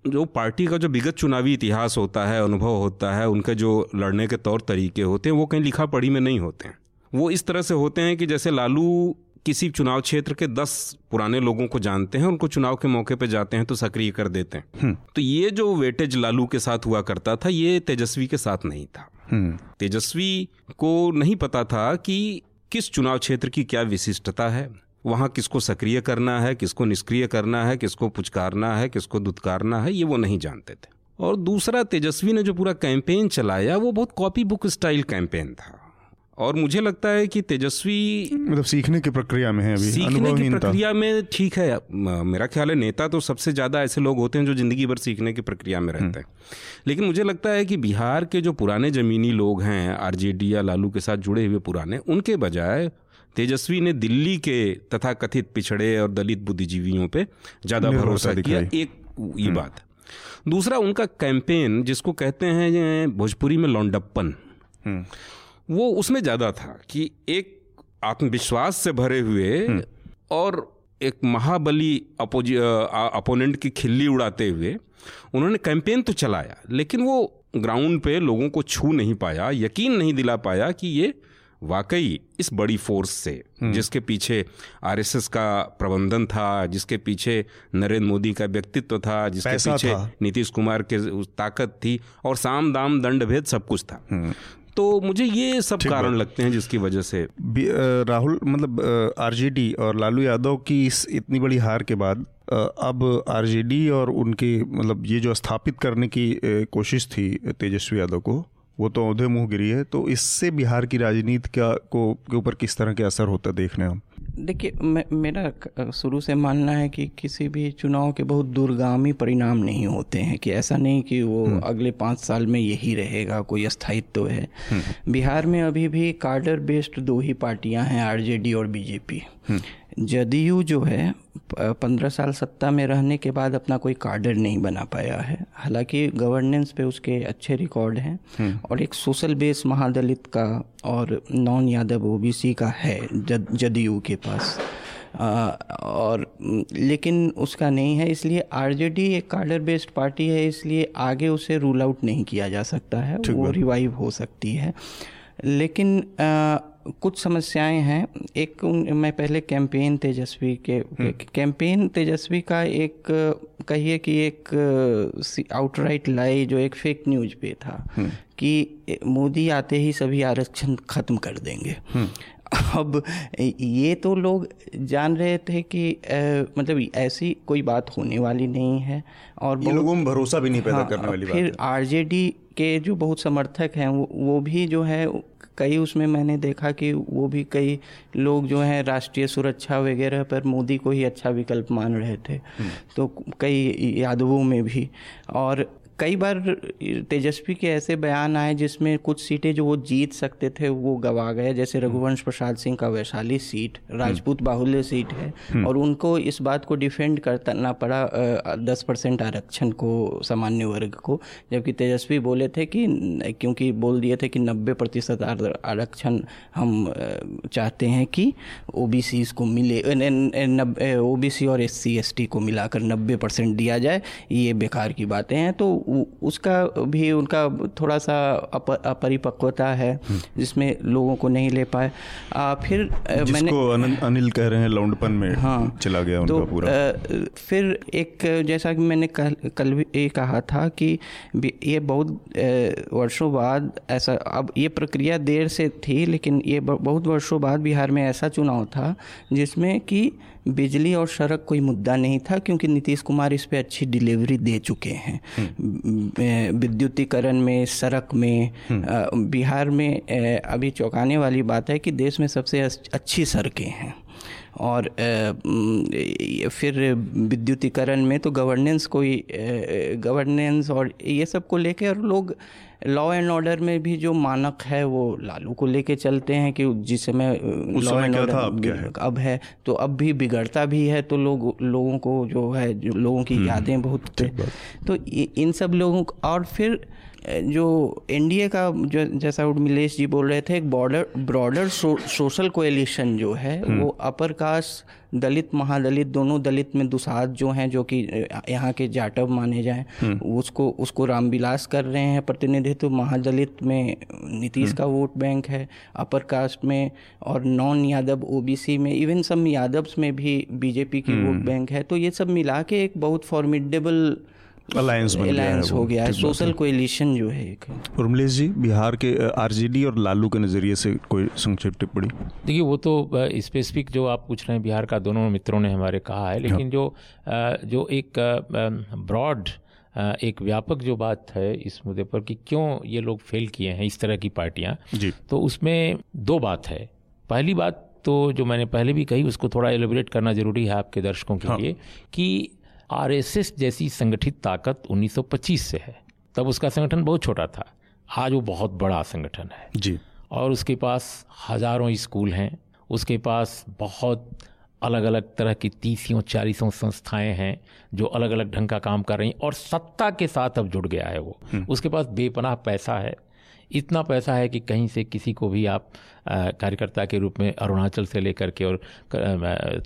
जो पार्टी का जो विगत चुनावी इतिहास होता है अनुभव होता है उनके जो लड़ने के तौर तरीके होते हैं वो कहीं लिखा पढ़ी में नहीं होते हैं वो इस तरह से होते हैं कि जैसे लालू किसी चुनाव क्षेत्र के दस पुराने लोगों को जानते हैं उनको चुनाव के मौके पर जाते हैं तो सक्रिय कर देते हैं हम्म। तो ये जो वेटेज लालू के साथ हुआ करता था ये तेजस्वी के साथ नहीं था हम्म। तेजस्वी को नहीं पता था कि किस चुनाव क्षेत्र की क्या विशिष्टता है? वहाँ किसको सक्रिय करना है, किसको निष्क्रिय करना है, किसको पुचकारना है, किसको दुत्कारना है, ये वो नहीं जानते थे। और दूसरा तेजस्वी ने जो पूरा कैंपेन चलाया, वो बहुत कॉपी बुक स्टाइल कैंपेन था। और मुझे लगता है कि तेजस्वी मतलब सीखने की प्रक्रिया में है अभी सीखने की प्रक्रिया में ठीक है। मेरा ख्याल है नेता तो सबसे ज़्यादा ऐसे लोग होते हैं जो ज़िंदगी भर सीखने की प्रक्रिया में रहते हैं। लेकिन मुझे लगता है कि बिहार के जो पुराने जमीनी लोग हैं आरजेडी या लालू के साथ जुड़े हुए पुराने उनके बजाय तेजस्वी ने दिल्ली के तथा कथित पिछड़े और दलित बुद्धिजीवियों पे ज़्यादा भरोसा किया। एक ये बात। दूसरा उनका कैंपेन जिसको कहते हैं भोजपुरी में लौंडप्पन। हम्म। वो उसमें ज़्यादा था कि एक आत्मविश्वास से भरे हुए और एक महाबली अपोजि अपोनेंट की खिल्ली उड़ाते हुए उन्होंने कैंपेन तो चलाया लेकिन वो ग्राउंड पे लोगों को छू नहीं पाया यकीन नहीं दिला पाया कि ये वाकई इस बड़ी फोर्स से जिसके पीछे आरएसएस का प्रबंधन था जिसके पीछे नरेंद्र मोदी का व्यक्तित्व था जिसके पीछे नीतीश कुमार के ताकत थी और साम दाम दंड भेद सब कुछ था। तो मुझे ये सब कारण लगते हैं जिसकी वजह से। राहुल मतलब आरजेडी और लालू यादव की इस इतनी बड़ी हार के बाद अब आरजेडी और उनके मतलब ये जो स्थापित करने की कोशिश थी तेजस्वी यादव को वो तो औधे मुँह गिरी है तो इससे बिहार की राजनीति का को के ऊपर किस तरह के असर होता है देखने हम? देखिए मेरा शुरू से मानना है कि किसी भी चुनाव के बहुत दूरगामी परिणाम नहीं होते हैं कि ऐसा नहीं कि वो अगले पाँच साल में यही रहेगा कोई स्थायित्व तो है बिहार में अभी भी कार्डर बेस्ड दो ही पार्टियाँ हैं आरजेडी और बीजेपी। जदयू जो है पंद्रह साल सत्ता में रहने के बाद अपना कोई कार्डर नहीं बना पाया है। हालाँकि गवर्नेंस पे उसके अच्छे रिकॉर्ड हैं और एक सोशल बेस महादलित का और नॉन यादव ओबीसी का है जद जदयू के पास। आ, और लेकिन उसका नहीं है इसलिए आरजेडी एक कार्डर बेस्ड पार्टी है इसलिए आगे उसे रूल आउट नहीं किया जा सकता है। वो रिवाइव हो सकती है। लेकिन आ, कुछ समस्याएँ हैं। एक मैं पहले कैंपेन तेजस्वी के कैंपेन तेजस्वी का एक कहिए कि एक आउटराइट लाई जो एक फेक न्यूज़ पे था कि मोदी आते ही सभी आरक्षण खत्म कर देंगे। अब ये तो लोग जान रहे थे कि अ, मतलब ऐसी कोई बात होने वाली नहीं है और ये लोगों में भरोसा भी नहीं पैदा हाँ, करने वाली बात फिर आरजेडी के जो बहुत समर्थक हैं वो, वो भी जो है कई उसमें मैंने देखा कि वो भी कई लोग जो हैं राष्ट्रीय सुरक्षा वगैरह पर मोदी को ही अच्छा विकल्प मान रहे थे। तो कई यादवों में भी। और कई बार तेजस्वी के ऐसे बयान आए जिसमें कुछ सीटें जो वो जीत सकते थे वो गवा गए। जैसे रघुवंश प्रसाद सिंह का वैशाली सीट राजपूत बाहुल्य सीट है और उनको इस बात को डिफेंड करना पड़ा दस परसेंट आरक्षण को सामान्य वर्ग को। जबकि तेजस्वी बोले थे कि क्योंकि बोल दिए थे कि नब्बे प्रतिशत आरक्षण हम चाहते हैं कि ओ को मिले ओबीसी और एस सी को मिलाकर नब्बे परसेंट दिया जाए ये बेकार की बातें हैं। तो उसका भी उनका थोड़ा सा अप, अपरिपक्वता है जिसमें लोगों को नहीं ले पाए। आ, फिर अ, मैंने अनिल अनिल कह रहे हैं लौंडपन में हाँ। चला गया उनका तो पूरा। अ, फिर एक जैसा कि मैंने कल कल भी ये कहा था कि ये बहुत वर्षों बाद ऐसा अब ये प्रक्रिया देर से थी लेकिन ये बहुत वर्षों बाद बिहार में ऐसा चुनाव था जिसमें कि बिजली और सड़क कोई मुद्दा नहीं था क्योंकि नीतीश कुमार इस पर अच्छी डिलीवरी दे चुके हैं। विद्युतीकरण में सड़क में बिहार में अभी चौंकाने वाली बात है कि देश में सबसे अच्छी सड़कें हैं। और फिर विद्युतीकरण में तो गवर्नेंस कोई गवर्नेंस और ये सबको लेके और लोग लॉ एंड ऑर्डर में भी जो मानक है वो लालू को लेके चलते हैं कि जिस समय लॉ एंड ऑर्डर था, अब क्या है? अब है तो अब भी बिगड़ता भी है तो लोग लोगों को जो है जो लोगों की यादें बहुत तो इन सब लोगों को और फिर जो एनडीए का जो जैसा उर्मिलेश जी बोल रहे थे एक border broader so, social coalition जो है वो अपर कास्ट दलित महादलित दोनों दलित में दुसाध जो हैं जो कि यहाँ के जाटव माने जाएँ उसको उसको रामविलास कर रहे हैं प्रतिनिधित्व। महादलित में नीतीश का वोट बैंक है अपर कास्ट में और नॉन यादव ओबीसी में इवन सब यादव्स में भी बीजेपी की वोट बैंक है। तो ये सब मिला के एक बहुत फॉर्मिडेबल अलायंस बन गया है अलायंस हो गया है। सोशल कोएलिशन जो है एक। उर्मिलेश जी बिहार के आरजेडी और लालू के नज़रिए से कोई संक्षिप्त टिप्पणी? देखिए वो तो स्पेसिफिक जो आप पूछ रहे हैं बिहार का दोनों मित्रों ने हमारे कहा है लेकिन जो जो एक ब्रॉड एक व्यापक जो बात है इस मुद्दे पर कि क्यों ये लोग फेल किए हैं इस तरह की पार्टियाँ जी। तो उसमें दो बात है। पहली बात तो जो मैंने पहले भी कही उसको थोड़ा एलिब्रेट करना ज़रूरी है आपके दर्शकों के हाँ। लिए कि आरएसएस जैसी संगठित ताकत 1925 से है। तब उसका संगठन बहुत छोटा था। आज वो बहुत बड़ा संगठन है। जी। और उसके पास हज़ारों स्कूल हैं। उसके पास बहुत अलग अलग तरह की तीसियों चालीसों संस्थाएँ हैं जो अलग अलग ढंग का काम कर रही हैं और सत्ता के साथ अब जुड़ गया है वो। उसके पास बेपनाह पैसा है। इतना पैसा है कि कहीं से किसी को भी आप कार्यकर्ता के रूप में अरुणाचल से लेकर के और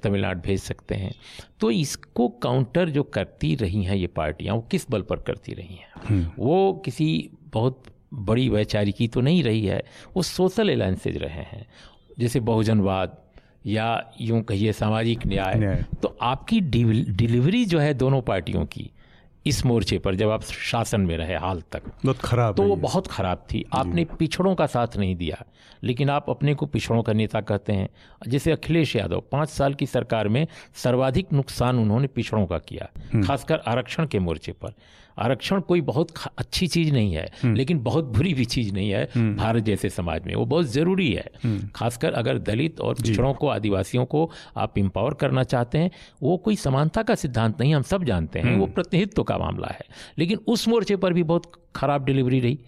तमिलनाडु भेज सकते हैं। तो इसको काउंटर जो करती रही हैं ये पार्टियाँ वो किस बल पर करती रही हैं? वो किसी बहुत बड़ी वैचारिकी तो नहीं रही है वो सोशल अलायंसेज रहे हैं। जैसे बहुजनवाद या यूँ कहिए सामाजिक न्याय। तो आपकी डिल- डिलीवरी जो है दोनों पार्टियों की इस मोर्चे पर जब आप शासन में रहे हाल तक बहुत खराब तो वो बहुत खराब थी। आपने पिछड़ों का साथ नहीं दिया लेकिन आप अपने को पिछड़ों का नेता कहते हैं। जैसे अखिलेश यादव पाँच साल की सरकार में सर्वाधिक नुकसान उन्होंने पिछड़ों का किया खासकर आरक्षण के मोर्चे पर। आरक्षण कोई बहुत अच्छी चीज़ नहीं है लेकिन बहुत बुरी भी चीज़ नहीं है भारत जैसे समाज में। वो बहुत ज़रूरी है। खासकर अगर दलित और पिछड़ों को आदिवासियों को आप इम्पावर करना चाहते हैं वो कोई समानता का सिद्धांत नहीं हम सब जानते हैं। वो प्रतिनिधित्व का मामला है। लेकिन उस मोर्चे पर भी बहुत खराब डिलीवरी रही।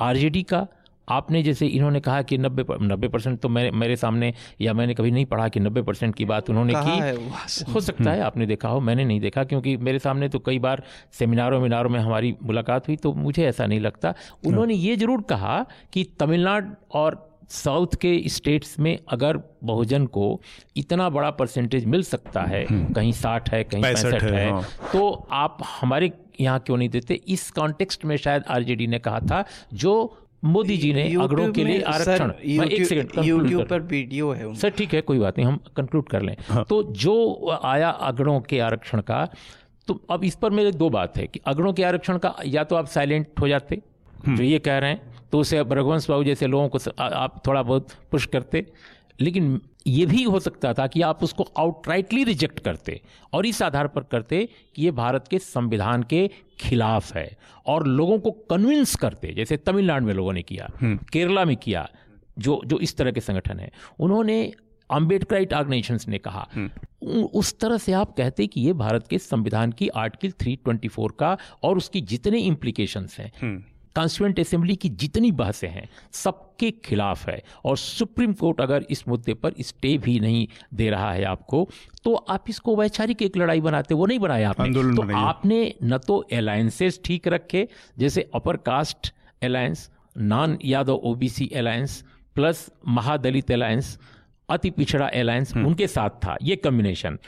आरजेडी का आपने जैसे इन्होंने कहा कि नब्बे नब्बे परसेंट तो मेरे मेरे सामने या मैंने कभी नहीं पढ़ा कि नब्बे परसेंट की बात उन्होंने की। हो सकता है आपने देखा हो मैंने नहीं देखा क्योंकि मेरे सामने तो कई बार सेमिनारों मिनारों में हमारी मुलाकात हुई तो मुझे ऐसा नहीं लगता। उन्होंने ये ज़रूर कहा कि तमिलनाडु और साउथ के स्टेट्स में अगर बहुजन को इतना बड़ा परसेंटेज मिल सकता है कहीं साठ है कहीं पैंसठ है, है हाँ। तो आप हमारे यहाँ क्यों नहीं देते? इस कॉन्टेक्स्ट में शायद आरजेडी ने कहा था जो मोदी जी ने अगड़ों के लिए आरक्षण। एक सेकंड यूट्यूब पर वीडियो है सर ठीक है कोई बात नहीं हम कंक्लूड कर लें। तो जो आया अगड़ों के आरक्षण का तो अब इस पर मेरे दो बात है कि अगड़ों के आरक्षण का या तो आप साइलेंट हो जाते जो ये कह रहे हैं तो उसे अब रघुवंश बाबू जैसे लोगों को आप थोड़ा बहुत पुश करते लेकिन ये भी हो सकता था कि आप उसको आउटराइटली रिजेक्ट करते और इस आधार पर करते कि ये भारत के संविधान के खिलाफ है और लोगों को कन्विंस करते जैसे तमिलनाडु में लोगों ने किया केरला में किया जो जो इस तरह के संगठन है। उन्होंने अम्बेडकराइट ऑर्गेनाइजेशंस ने कहा उस तरह से आप कहते कि ये भारत के संविधान की आर्टिकल 324 का और उसकी जितने इम्प्लीकेशंस हैं कॉन्स्टिट्यूंट असेंबली की जितनी बहसें हैं सबके खिलाफ है। और सुप्रीम कोर्ट अगर इस मुद्दे पर स्टे भी नहीं दे रहा है आपको तो आप इसको वैचारिक एक लड़ाई बनाते वो नहीं बनाया आपने। तो आपने न तो अलायंसेस ठीक रखे जैसे upper caste alliance non Yadav OBC alliance plus Mahadalit alliance अति पिछड़ा अलायंस उनके साथ था। ये कम्बिनेशन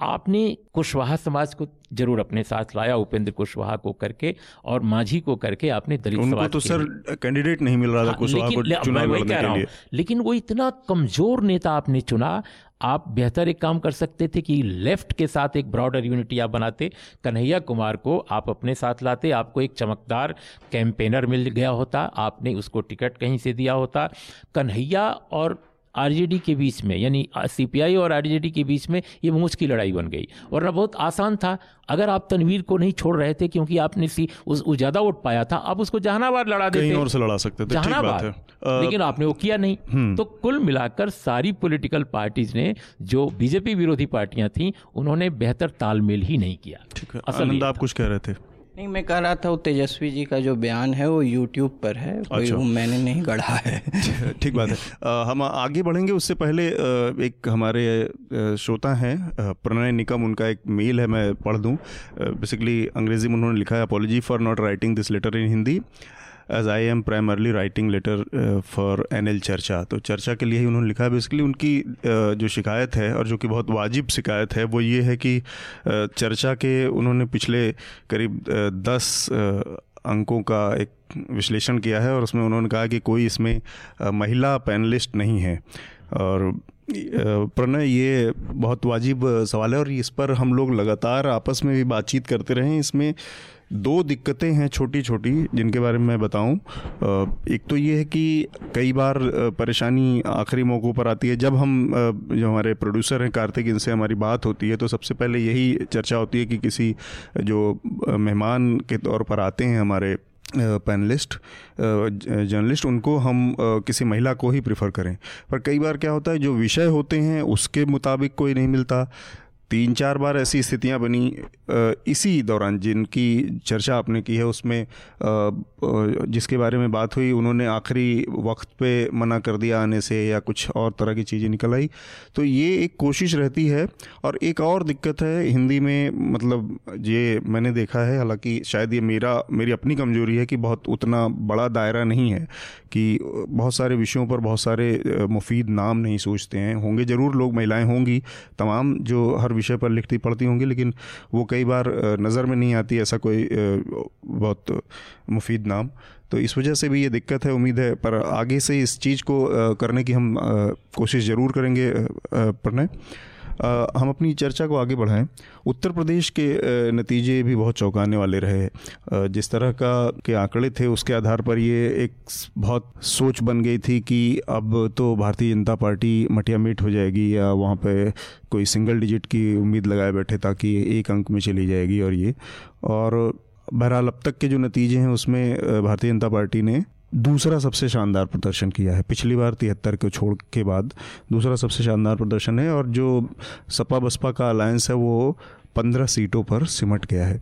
आपने कुशवाहा समाज को ज़रूर अपने साथ लाया उपेंद्र कुशवाहा को करके और माझी को करके आपने दलित उनको तो सर कैंडिडेट नहीं मिल रहा था हाँ, कुशवाहा को चुनाव लड़ने के लिए। लेकिन वो इतना कमज़ोर नेता आपने चुना आप बेहतर एक काम कर सकते थे कि लेफ़्ट के साथ एक ब्रॉडर यूनिटी आप बनाते कन्हैया कुमार को आप अपने साथ लाते आपको एक चमकदार कैंपेनर मिल गया होता आपने उसको टिकट कहीं से दिया होता। कन्हैया और आरजेडी के बीच में यानी सीपीआई और आरजेडी के बीच में ये मूछ की लड़ाई बन गई। वरना बहुत आसान था अगर आप तनवीर को नहीं छोड़ रहे थे क्योंकि आपने सी उस, ज़्यादा वोट पाया था आप उसको जहानाबाद लड़ा देते। और से लड़ा सकते थे ठीक बात जहानाबाद। लेकिन आपने वो किया नहीं। तो कुल मिलाकर सारी पॉलिटिकल पार्टीज़ ने जो बीजेपी विरोधी पार्टियाँ थी उन्होंने बेहतर तालमेल ही नहीं किया। ठीक है आनंद आप कुछ कह रहे थे? नहीं मैं कह रहा था वो तेजस्वी जी का जो बयान है वो यूट्यूब पर है कोई अच्छा। वो मैंने नहीं गढ़ा है। ठीक बात है। आ, हम आगे बढ़ेंगे उससे पहले एक हमारे श्रोता हैं प्रणय निकम उनका एक मेल है मैं पढ़ दूँ। बेसिकली अंग्रेज़ी में उन्होंने लिखा है apology for not writing this letter in Hindi as I am primarily writing letter for N L चर्चा तो चर्चा के लिए ही उन्होंने लिखा है। बेसिकली उनकी uh, जो शिकायत है और जो कि बहुत वाजिब शिकायत है वो ये है कि uh, चर्चा के उन्होंने पिछले करीब uh, दस अंकों का एक विश्लेषण किया है और उसमें उन्होंने कहा कि कोई इसमें महिला पैनलिस्ट नहीं है। और प्रणय ये बहुत वाजिब सवाल है और इस पर हम लोग लगातार आपस में भी बातचीत करते रहे। इसमें दो दिक्कतें हैं छोटी छोटी जिनके बारे में मैं बताऊँ। एक तो ये है कि कई बार परेशानी आखिरी मौक़ों पर आती है। जब हम जो हमारे प्रोड्यूसर हैं कार्तिक, इनसे हमारी बात होती है तो सबसे पहले यही चर्चा होती है कि किसी, जो मेहमान के तौर पर आते हैं हमारे पैनलिस्ट जर्नलिस्ट, उनको हम किसी महिला को ही प्रेफर करें। पर कई बार क्या होता है, जो विषय होते हैं, उसके मुताबिक कोई नहीं मिलता। तीन चार बार ऐसी स्थितियाँ बनी इसी दौरान जिनकी चर्चा आपने की है, उसमें जिसके बारे में बात हुई, उन्होंने आखिरी वक्त पे मना कर दिया आने से या कुछ और तरह की चीज़ें निकल आई। तो ये एक कोशिश रहती है और एक और दिक्कत है, हिंदी में मतलब ये मैंने देखा है, हालाँकि शायद ये मेरा, मेरी अपनी कमज़ोरी है कि बहुत उतना बड़ा दायरा नहीं है कि बहुत सारे विषयों पर बहुत सारे मुफीद नाम नहीं सोचते हैं। होंगे ज़रूर लोग, महिलाएँ होंगी, तमाम जो हर विषय पर लिखती पढ़ती होंगी, लेकिन वो कई बार नज़र में नहीं आती ऐसा कोई बहुत मुफीद नाम। तो इस वजह से भी ये दिक्कत है, उम्मीद है, पर आगे से इस चीज़ को करने की हम कोशिश ज़रूर करेंगे प्रणय। हम अपनी चर्चा को आगे बढ़ाएँ। उत्तर प्रदेश के नतीजे भी बहुत चौंकाने वाले रहे। जिस तरह का के आंकड़े थे, उसके आधार पर ये एक बहुत सोच बन गई थी कि अब तो भारतीय जनता पार्टी मटिया मीट हो जाएगी या वहाँ पे कोई सिंगल डिजिट की उम्मीद लगाए बैठे ताकि एक अंक में चली जाएगी और ये। और बहरहाल, अब तक के जो नतीजे हैं, उसमें भारतीय जनता पार्टी ने दूसरा सबसे शानदार प्रदर्शन किया है। पिछली बार तिहत्तर को छोड़ के बाद दूसरा सबसे शानदार प्रदर्शन है और जो सपा बसपा का अलायंस है, वो पंद्रह सीटों पर सिमट गया है।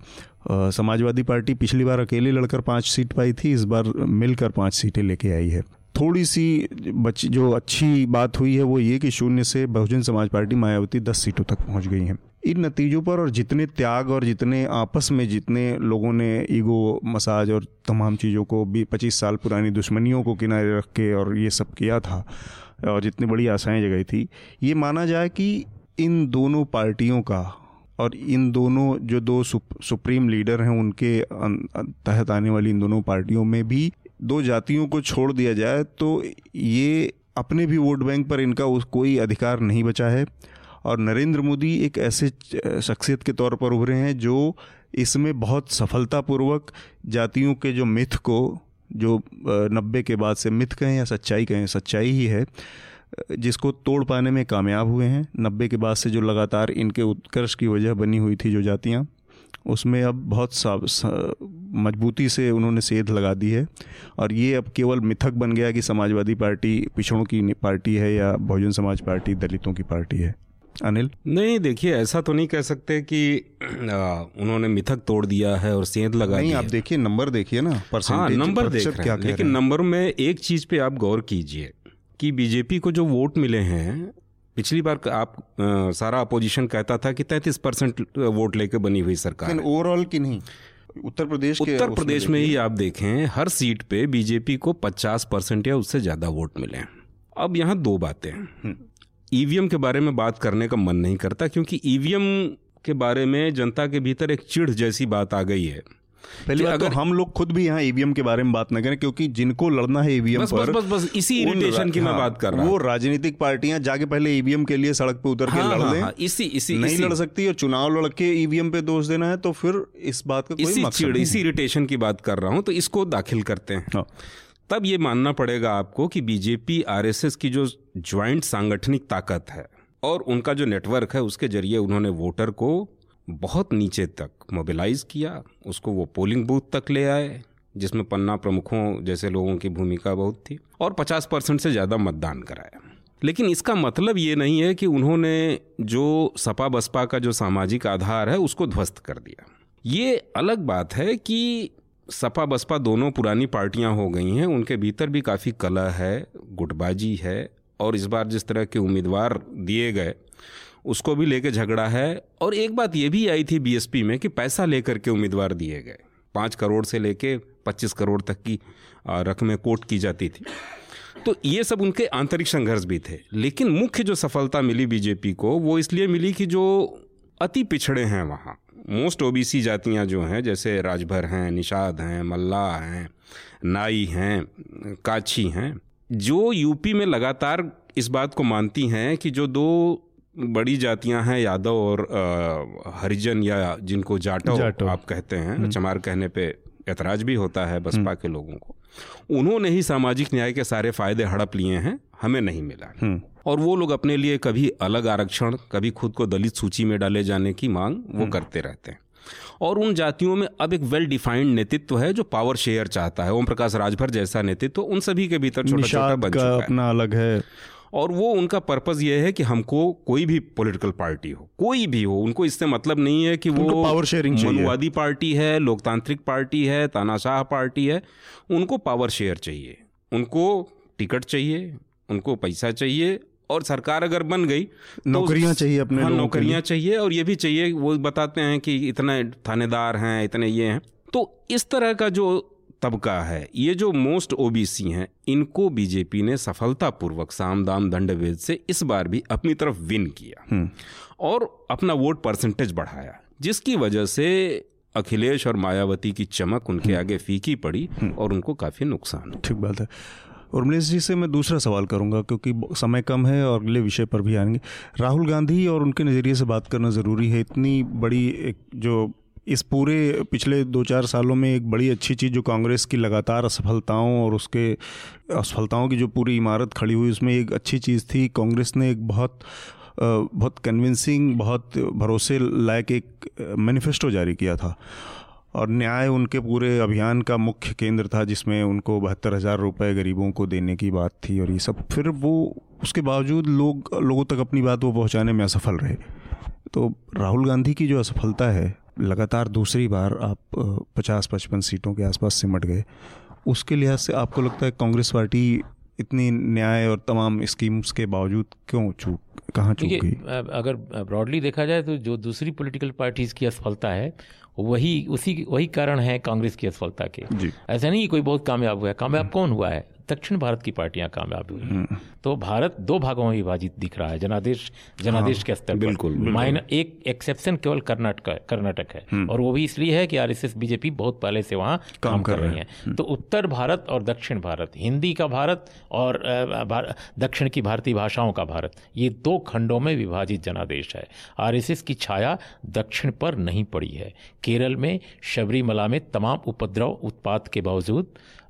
समाजवादी पार्टी पिछली बार अकेली लड़कर पाँच सीट पाई थी, इस बार मिलकर पाँच सीटें लेके आई है। थोड़ी सी बच जो अच्छी बात हुई है वो ये कि शून्य से बहुजन समाज पार्टी मायावती दस सीटों तक पहुँच गई हैं। इन नतीजों पर और जितने त्याग और जितने आपस में जितने लोगों ने ईगो मसाज और तमाम चीज़ों को भी पच्चीस साल पुरानी दुश्मनियों को किनारे रख के और ये सब किया था और जितनी बड़ी आशाएँ जगाई थी ये माना जाए कि इन दोनों पार्टियों का और इन दोनों जो दो सुप, सुप्रीम लीडर हैं उनके तहत आने वाली इन दोनों पार्टियों में भी दो जातियों को छोड़ दिया जाए तो ये अपने भी वोट बैंक पर इनका उस कोई अधिकार नहीं बचा है। और नरेंद्र मोदी एक ऐसे शख्सियत के तौर पर उभरे हैं जो इसमें बहुत सफलतापूर्वक जातियों के जो मिथ को, जो नब्बे के बाद से मिथ कहें या सच्चाई कहें, सच्चाई ही है, जिसको तोड़ पाने में कामयाब हुए हैं। नब्बे के बाद से जो लगातार इनके उत्कर्ष की वजह बनी हुई थी जो जातियाँ, उसमें अब बहुत मजबूती से उन्होंने सेध लगा दी है। और ये अब केवल मिथक बन गया कि समाजवादी पार्टी पिछड़ों की पार्टी है या बहुजन समाज पार्टी दलितों की पार्टी है। अनिल? नहीं देखिए ऐसा तो नहीं कह सकते कि आ, उन्होंने मिथक तोड़ दिया है और सेंध लगा नहीं आप देखिए नंबर देखिए ना हाँ नंबर देख रहे हैं। लेकिन नंबर में एक चीज़ पे आप गौर कीजिए कि बीजेपी को जो वोट मिले हैं पिछली बार आप आ, सारा अपोजिशन कहता था कि तैतीस परसेंट वोट लेकर बनी हुई सरकार ओवरऑल की नहीं। उत्तर प्रदेश उत्तर प्रदेश में ही आप देखें हर सीट पे बीजेपी को 50 परसेंट या उससे ज़्यादा वोट मिले अब यहाँ दो बातें हम्म। ईवीएम के बारे में बात करने का मन नहीं करता क्योंकि ईवीएम के बारे में जनता के भीतर एक चिढ़ जैसी बात आ गई है। पहले तो अगर तो हम लोग खुद भी यहाँ ईवीएम के बारे में बात न करें क्योंकि जिनको लड़ना है ईवीएम बस, पर बस बस बस इसी इरिटेशन की मैं हाँ, बात कर रहा हूँ। वो राजनीतिक पार्टियाँ जाके पहले ईवीएम के लिए सड़क पे उतर के हाँ, लड़ हाँ, लें। हाँ, इसी इसी नहीं इसी, लड़ सकती और चुनाव लड़ के ईवीएम पे दोष देना है तो फिर इस बात का कोई चिड़ इसी इरिटेशन की बात कर रहा हूँ तो इसको दाखिल करते हैं। हाँ। तब ये मानना पड़ेगा आपको कि बीजेपी आरएसएस की जो ज्वाइंट सांगठनिक ताकत है और उनका जो नेटवर्क है उसके ज़रिए उन्होंने वोटर को बहुत नीचे तक मोबिलाइज किया, उसको वो पोलिंग बूथ तक ले आए, जिसमें पन्ना प्रमुखों जैसे लोगों की भूमिका बहुत थी, और 50 परसेंट से ज़्यादा मतदान कराया। लेकिन इसका मतलब ये नहीं है कि उन्होंने जो सपा बसपा का जो सामाजिक आधार है, उसको ध्वस्त कर दिया। ये अलग बात है कि सपा बसपा दोनों पुरानी पार्टियाँ हो गई हैं, उनके भीतर भी काफ़ी कला है, गुटबाजी है, और इस बार जिस तरह के उम्मीदवार दिए गए उसको भी लेके झगड़ा है। और एक बात ये भी आई थी बीएसपी में कि पैसा लेकर के उम्मीदवार दिए गए। पाँच करोड़ से लेके पच्चीस करोड़ तक की रकमें कोट की जाती थी। तो ये सब उनके आंतरिक संघर्ष भी थे। लेकिन मुख्य जो सफलता मिली बीजेपी को, वो इसलिए मिली कि जो अति पिछड़े हैं वहाँ। मोस्ट ओबीसी जातियाँ जो हैं, जैसे राजभर हैं, निषाद हैं, मल्ला हैं, नाई हैं, काछी हैं, जो यूपी में लगातार इस बात को मानती हैं कि जो दो बड़ी जातियाँ हैं यादव और हरिजन या जिनको जाटो, जाटो आप कहते हैं हम्म। चमार कहने पे ऐतराज भी होता है बसपा हम्म। के लोगों को। उन्होंने ही सामाजिक न्याय के सारे फ़ायदे हड़प लिए हैं हमें नहीं मिला हम्म। और वो लोग अपने लिए कभी अलग आरक्षण कभी खुद को दलित सूची में डाले जाने की मांग वो करते रहते हैं। और उन जातियों में अब एक वेल डिफाइंड नेतृत्व है जो पावर शेयर चाहता है ओम प्रकाश राजभर जैसा नेतृत्व उन सभी के भीतर छोटा छोटा बन चुका है। अपना अलग है। और वो उनका पर्पज़ ये है कि हमको कोई भी पॉलिटिकल पार्टी हो कोई भी हो उनको इससे मतलब नहीं है कि वो पावर शेयरिंग मनुवादी पार्टी है लोकतांत्रिक पार्टी है तानाशाह पार्टी है उनको पावर शेयर चाहिए उनको टिकट चाहिए उनको पैसा चाहिए और सरकार अगर बन गई तो नौकरियाँ चाहिए अपने हाँ नौकरियाँ चाहिए और ये भी चाहिए वो बताते हैं कि इतने थानेदार हैं इतने ये हैं। तो इस तरह का जो तबका है ये जो मोस्ट ओबीसी हैं इनको बीजेपी ने सफलतापूर्वक साम दाम दंड भेद से इस बार भी अपनी तरफ़ विन किया हम्म। और अपना वोट परसेंटेज बढ़ाया जिसकी वजह से अखिलेश और मायावती की चमक उनके हम्म। आगे फीकी पड़ी हम्म। और उनको काफ़ी नुकसान ठीक बात है उर्मिलेश जी से मैं दूसरा सवाल करूँगा क्योंकि समय कम है और अगले विषय पर भी आएँगे राहुल गांधी और उनके नज़रिए से बात करना ज़रूरी है इतनी बड़ी एक जो इस पूरे पिछले दो चार सालों में एक बड़ी अच्छी चीज़ जो कांग्रेस की लगातार असफलताओं और उसके असफलताओं की जो पूरी इमारत खड़ी हुई, उसमें एक अच्छी चीज़ थी। कांग्रेस ने एक बहुत बहुत कन्विंसिंग बहुत भरोसे लायक एक मैनिफेस्टो जारी किया था। और न्याय उनके पूरे अभियान का मुख्य केंद्र था, जिसमें उनको बहत्तर हज़ार रुपये गरीबों को देने की बात थी और ये सब। फिर वो, उसके बावजूद लोग, लोगों तक अपनी बात वो पहुँचाने में असफल रहे। तो राहुल गांधी की जो असफलता है लगातार दूसरी बार आप पचास पचपन सीटों के आसपास सिमट गए। उसके लिहाज से आपको लगता है कांग्रेस पार्टी इतनी न्याय और तमाम स्कीम्स के बावजूद क्यों चूक कहाँ चूक गई? अगर ब्रॉडली देखा जाए तो जो दूसरी पॉलिटिकल पार्टीज़ की असफलता है वही उसी वही कारण है कांग्रेस की असफलता के। ऐसा नहीं कोई बहुत कामयाब हुआ है। कामयाब कौन हुआ है? दक्षिण भारत की पार्टियाँ कामयाब हुई। तो भारत दो भागों में विभाजित दिख रहा है जनादेश जनादेश हाँ, के स्तर पर। बिल्कुल माइन एक एक्सेप्शन केवल कर्नाटक कर्नाटक है। हम्म। और वो भी इसलिए है कि आरएसएस बीजेपी बहुत पहले से वहाँ काम, काम कर रही है। तो उत्तर भारत और दक्षिण भारत हिंदी का भारत और दक्षिण की भारतीय भाषाओं का भारत ये दो खंडों में विभाजित जनादेश है। आरएसएस की छाया दक्षिण पर नहीं पड़ी है। केरल में शबरीमला में तमाम उपद्रव उत्पात के बावजूद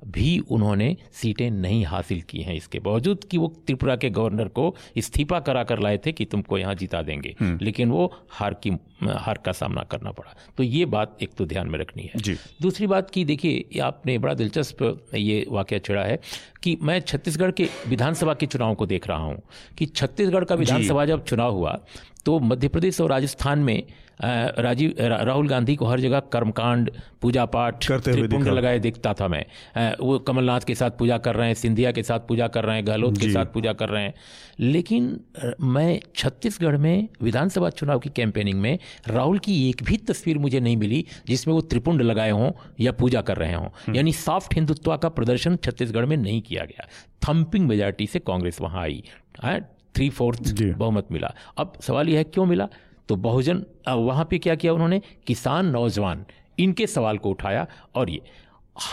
भी उन्होंने सीटें नहीं हासिल की हैं इसके बावजूद कि वो त्रिपुरा के गवर्नर को इस्तीफा करा कर लाए थे कि तुमको यहाँ जिता देंगे। हम्म। लेकिन वो हार की हार का सामना करना पड़ा। तो ये बात एक तो ध्यान में रखनी है। दूसरी बात की देखिए आपने बड़ा दिलचस्प ये वाक्य छेड़ा है कि मैं छत्तीसगढ़ के विधानसभा के चुनाव को देख रहा हूँ कि छत्तीसगढ़ का विधानसभा जब चुनाव हुआ तो मध्य प्रदेश और राजस्थान में राजीव राहुल गांधी को हर जगह कर्मकांड पूजा पाठ त्रिपुंड लगाए दिखता था मैं। वो कमलनाथ के साथ पूजा कर रहे हैं सिंधिया के साथ पूजा कर रहे हैं गहलोत के साथ पूजा कर रहे हैं। लेकिन मैं छत्तीसगढ़ में विधानसभा चुनाव की कैंपेनिंग में राहुल की एक भी तस्वीर मुझे नहीं मिली जिसमें वो त्रिपुंड लगाए हों या पूजा कर रहे हों। हम्म। यानी सॉफ्ट हिंदुत्व का प्रदर्शन छत्तीसगढ़ में नहीं किया गया। थम्पिंग मेजॉरिटी से कांग्रेस वहाँ आई। थ्री फोर्थ बहुमत मिला। अब सवाल यह है क्यों मिला? तो बहुजन वहाँ पे क्या किया उन्होंने? किसान नौजवान, इनके सवाल को उठाया और ये।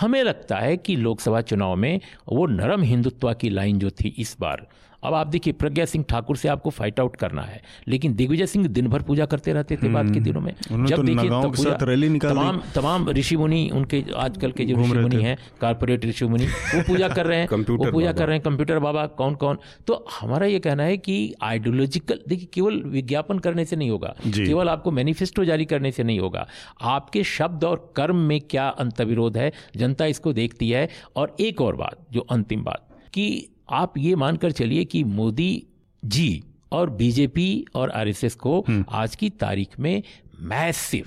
हमें लगता है कि लोकसभा चुनाव में वो नरम हिंदुत्व की लाइन जो थी इस बार अब आप देखिए प्रज्ञा सिंह ठाकुर से आपको फाइट आउट करना है। लेकिन दिग्विजय सिंह दिन भर पूजा करते रहते थे बाद के हम्म। दिनों में। जब तो देखिए तमाम तमाम ऋषि मुनि उनके आजकल के जो ऋषि मुनि हैं कारपोरेट ऋषि मुनि वो पूजा कर रहे हैं। वो पूजा कर रहे हैं कंप्यूटर बाबा कौन कौन तो हमारा ये कहना है कि आइडियोलॉजिकल देखिए केवल विज्ञापन करने से नहीं होगा। केवल आपको मैनिफेस्टो जारी करने से नहीं होगा। आपके शब्द और कर्म में क्या अंतविरोध है? जनता इसको देखती है। और एक और बात जो अंतिम बात कि आप ये मानकर चलिए कि मोदी जी और बीजेपी और आरएसएस को हम्म। आज की तारीख में massive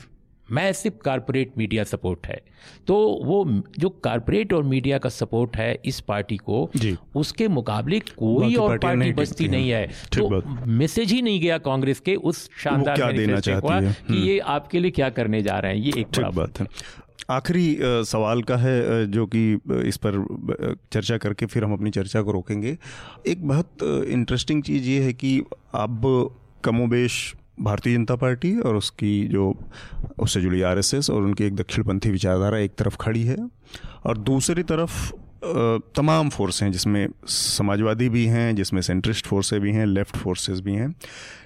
massive corporate media support है। तो वो जो कारपोरेट और मीडिया का सपोर्ट है इस पार्टी को उसके मुकाबले कोई और पार्टी नहीं बचती नहीं है। तो मैसेज ही नहीं गया कांग्रेस के उस शानदार कि ये आपके लिए क्या करने जा रहे हैं ये एक बड़ा बात है। आखिरी सवाल का है जो कि इस पर चर्चा करके फिर हम अपनी चर्चा को रोकेंगे। एक बहुत इंटरेस्टिंग चीज़ ये है कि अब कमोबेश भारतीय जनता पार्टी और उसकी जो, उससे जुड़ी आरएसएस और उनकी एक दक्षिणपंथी विचारधारा एक तरफ़ खड़ी है और दूसरी तरफ़ तमाम फोर्स हैं जिसमें समाजवादी भी हैं, जिसमें सेंट्रिस्ट फोर्सें भी हैं लेफ़्ट फोर्सेस भी हैं।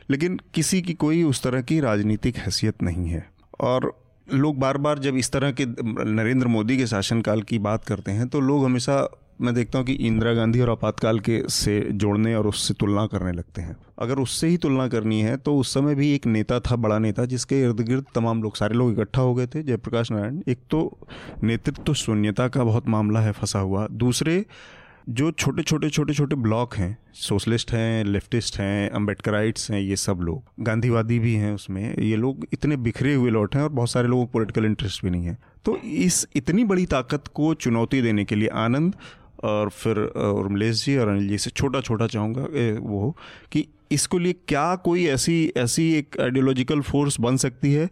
लेकिन किसी की कोई उस तरह की राजनीतिक हैसियत नहीं है और लोग बार बार जब इस तरह के नरेंद्र मोदी के शासनकाल की बात करते हैं तो लोग हमेशा, मैं देखता हूँ कि इंदिरा गांधी और आपातकाल के से जोड़ने और उससे तुलना करने लगते हैं। अगर उससे ही तुलना करनी है तो उस समय भी एक नेता था, बड़ा नेता, जिसके इर्द गिर्द तमाम लोग, सारे लोग इकट्ठा हो गए थे, जयप्रकाश नारायण। एक तो नेतृत्व शून्यता का बहुत मामला है, फंसा हुआ। दूसरे जो छोटे छोटे छोटे छोटे ब्लॉक हैं, सोशलिस्ट हैं, लेफ्टिस्ट हैं अम्बेडकराइट्स हैं, ये सब लोग, गांधीवादी भी हैं उसमें, ये लोग इतने बिखरे हुए लौट हैं और बहुत सारे लोगों को पोलिटिकल इंटरेस्ट भी नहीं है। तो इस इतनी बड़ी ताकत को चुनौती देने के लिए आनंद और फिर उर्मलेश जी और अनिल जी से छोटा छोटा चाहूँगा वो, कि इसको लिए क्या कोई ऐसी ऐसी एक आइडियोलॉजिकल फोर्स बन सकती है?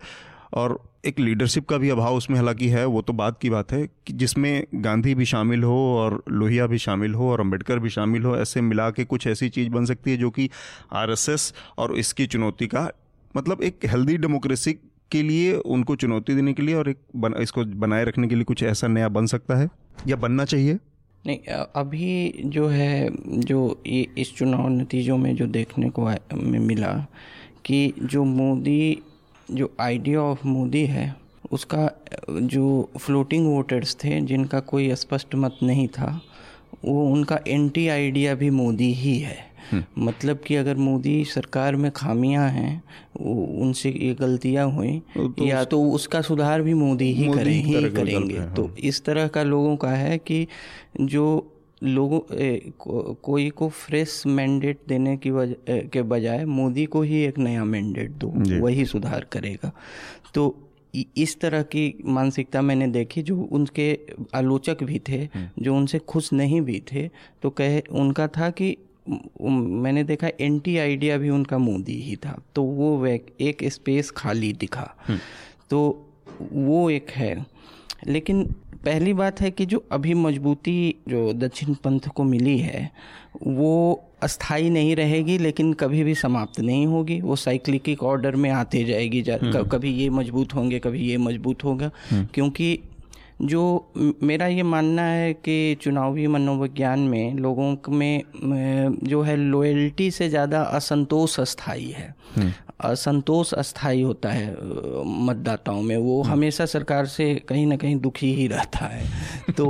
और एक लीडरशिप का भी अभाव उसमें हालाँकि है वो तो बात की बात है कि जिसमें गांधी भी शामिल हो और लोहिया भी शामिल हो और अंबेडकर भी शामिल हो ऐसे मिला के कुछ ऐसी चीज़ बन सकती है जो कि आरएसएस और इसकी चुनौती का मतलब एक हेल्दी डेमोक्रेसी के लिए उनको चुनौती देने के लिए और एक बन, इसको बनाए रखने के लिए कुछ ऐसा नया बन सकता है या बनना चाहिए? नहीं अभी जो है जो इस चुनाव नतीजों में जो देखने को मिला कि जो मोदी जो आइडिया ऑफ़ मोदी है उसका जो फ्लोटिंग वोटर्स थे जिनका कोई स्पष्ट मत नहीं था वो उनका एंटी आइडिया भी मोदी ही है हम्म। मतलब कि अगर मोदी सरकार में खामियाँ हैं उनसे ये गलतियाँ हुई तो या तो उसका सुधार भी मोदी ही करें ही करेंगे। तो इस तरह का लोगों का है कि जो लोगों को, कोई को फ्रेश मैंडेट देने की वजह के बजाय मोदी को ही एक नया मैंडेट दो वही सुधार करेगा तो इस तरह की मानसिकता मैंने देखी जो उनके आलोचक भी थे हम्म। जो उनसे खुश नहीं भी थे तो कहे उनका था कि मैंने देखा एंटी आइडिया भी उनका मोदी ही था तो वो एक स्पेस खाली दिखा हम्म। तो वो एक है लेकिन पहली बात है कि जो अभी मजबूती जो दक्षिण पंथ को मिली है वो अस्थाई नहीं रहेगी लेकिन कभी भी समाप्त नहीं होगी वो साइक्लिक ऑर्डर में आते जाएगी जा, हम्म। कभी ये मज़बूत होंगे कभी ये मज़बूत होगा हम्म। क्योंकि जो मेरा ये मानना है कि चुनावी मनोविज्ञान में लोगों में जो है लॉयल्टी से ज़्यादा असंतोष अस्थाई है हम्म। असंतोष अस्थाई होता है मतदाताओं में वो हम्म। हमेशा सरकार से कहीं ना कहीं दुखी ही रहता है तो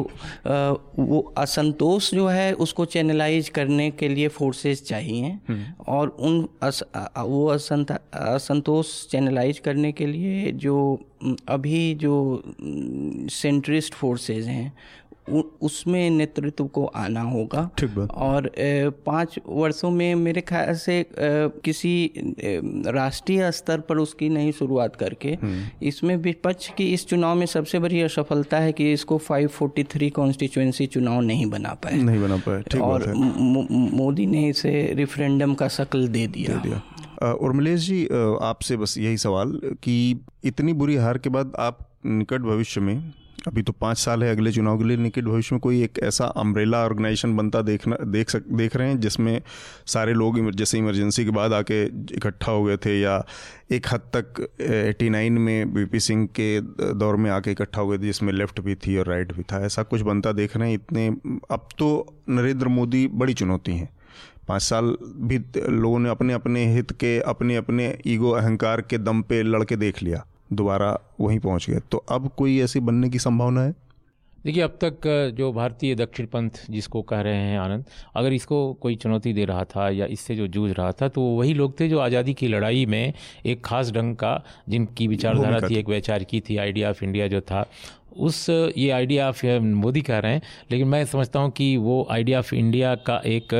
वो असंतोष जो है उसको चैनलाइज करने के लिए फोर्सेस चाहिए हम्म। और उन अस, वो असंत असंतोष चैनलाइज करने के लिए जो अभी जो सेंट्रिस्ट फोर्सेज हैं उसमें नेतृत्व को आना होगा। और पाँच वर्षों में मेरे ख्याल से किसी राष्ट्रीय स्तर पर उसकी नहीं शुरुआत करके हम्म। इसमें विपक्ष की इस चुनाव में सबसे बड़ी असफलता है कि इसको 543 कॉन्स्टिट्यूंसी चुनाव नहीं बना पाए। नहीं बना पाए। और मोदी ने इसे रिफरेंडम का शक्ल दे दिया, दे दिया। उर्मिलेश जी आपसे बस यही सवाल कि इतनी बुरी हार के बाद आप निकट भविष्य में, अभी तो पाँच साल है, अगले चुनाव के लिए निकट भविष्य में कोई एक ऐसा अम्ब्रेला ऑर्गेनाइजेशन बनता देखना, देख सक, देख रहे हैं जिसमें सारे लोग जैसे इमरजेंसी के बाद आके इकट्ठा हो गए थे या एक हद तक एटी नाइन में बीपी सिंह के दौर में आके इकट्ठा हो गए थे जिसमें लेफ़्ट भी थी और राइट भी था। ऐसा कुछ बनता देख रहे हैं, इतने, अब तो नरेंद्र मोदी बड़ी चुनौती हैं। पाँच साल भी लोगों ने अपने अपने हित के अपने अपने ईगो अहंकार के दम पे लड़के देख लिया। दोबारा वहीं पहुँच गए। तो अब कोई ऐसी बनने की संभावना है? देखिए अब तक जो भारतीय दक्षिण पंथ जिसको कह रहे हैं आनंद अगर इसको कोई चुनौती दे रहा था या इससे जो जूझ रहा था तो वही लोग थे जो आज़ादी की लड़ाई में एक खास ढंग का जिनकी विचारधारा थी। एक वैचारिकी थी आइडिया ऑफ़ इंडिया जो था उस ये आइडिया ऑफ़ मोदी कह रहे हैं लेकिन मैं समझता हूँ कि वो आइडिया ऑफ़ इंडिया का एक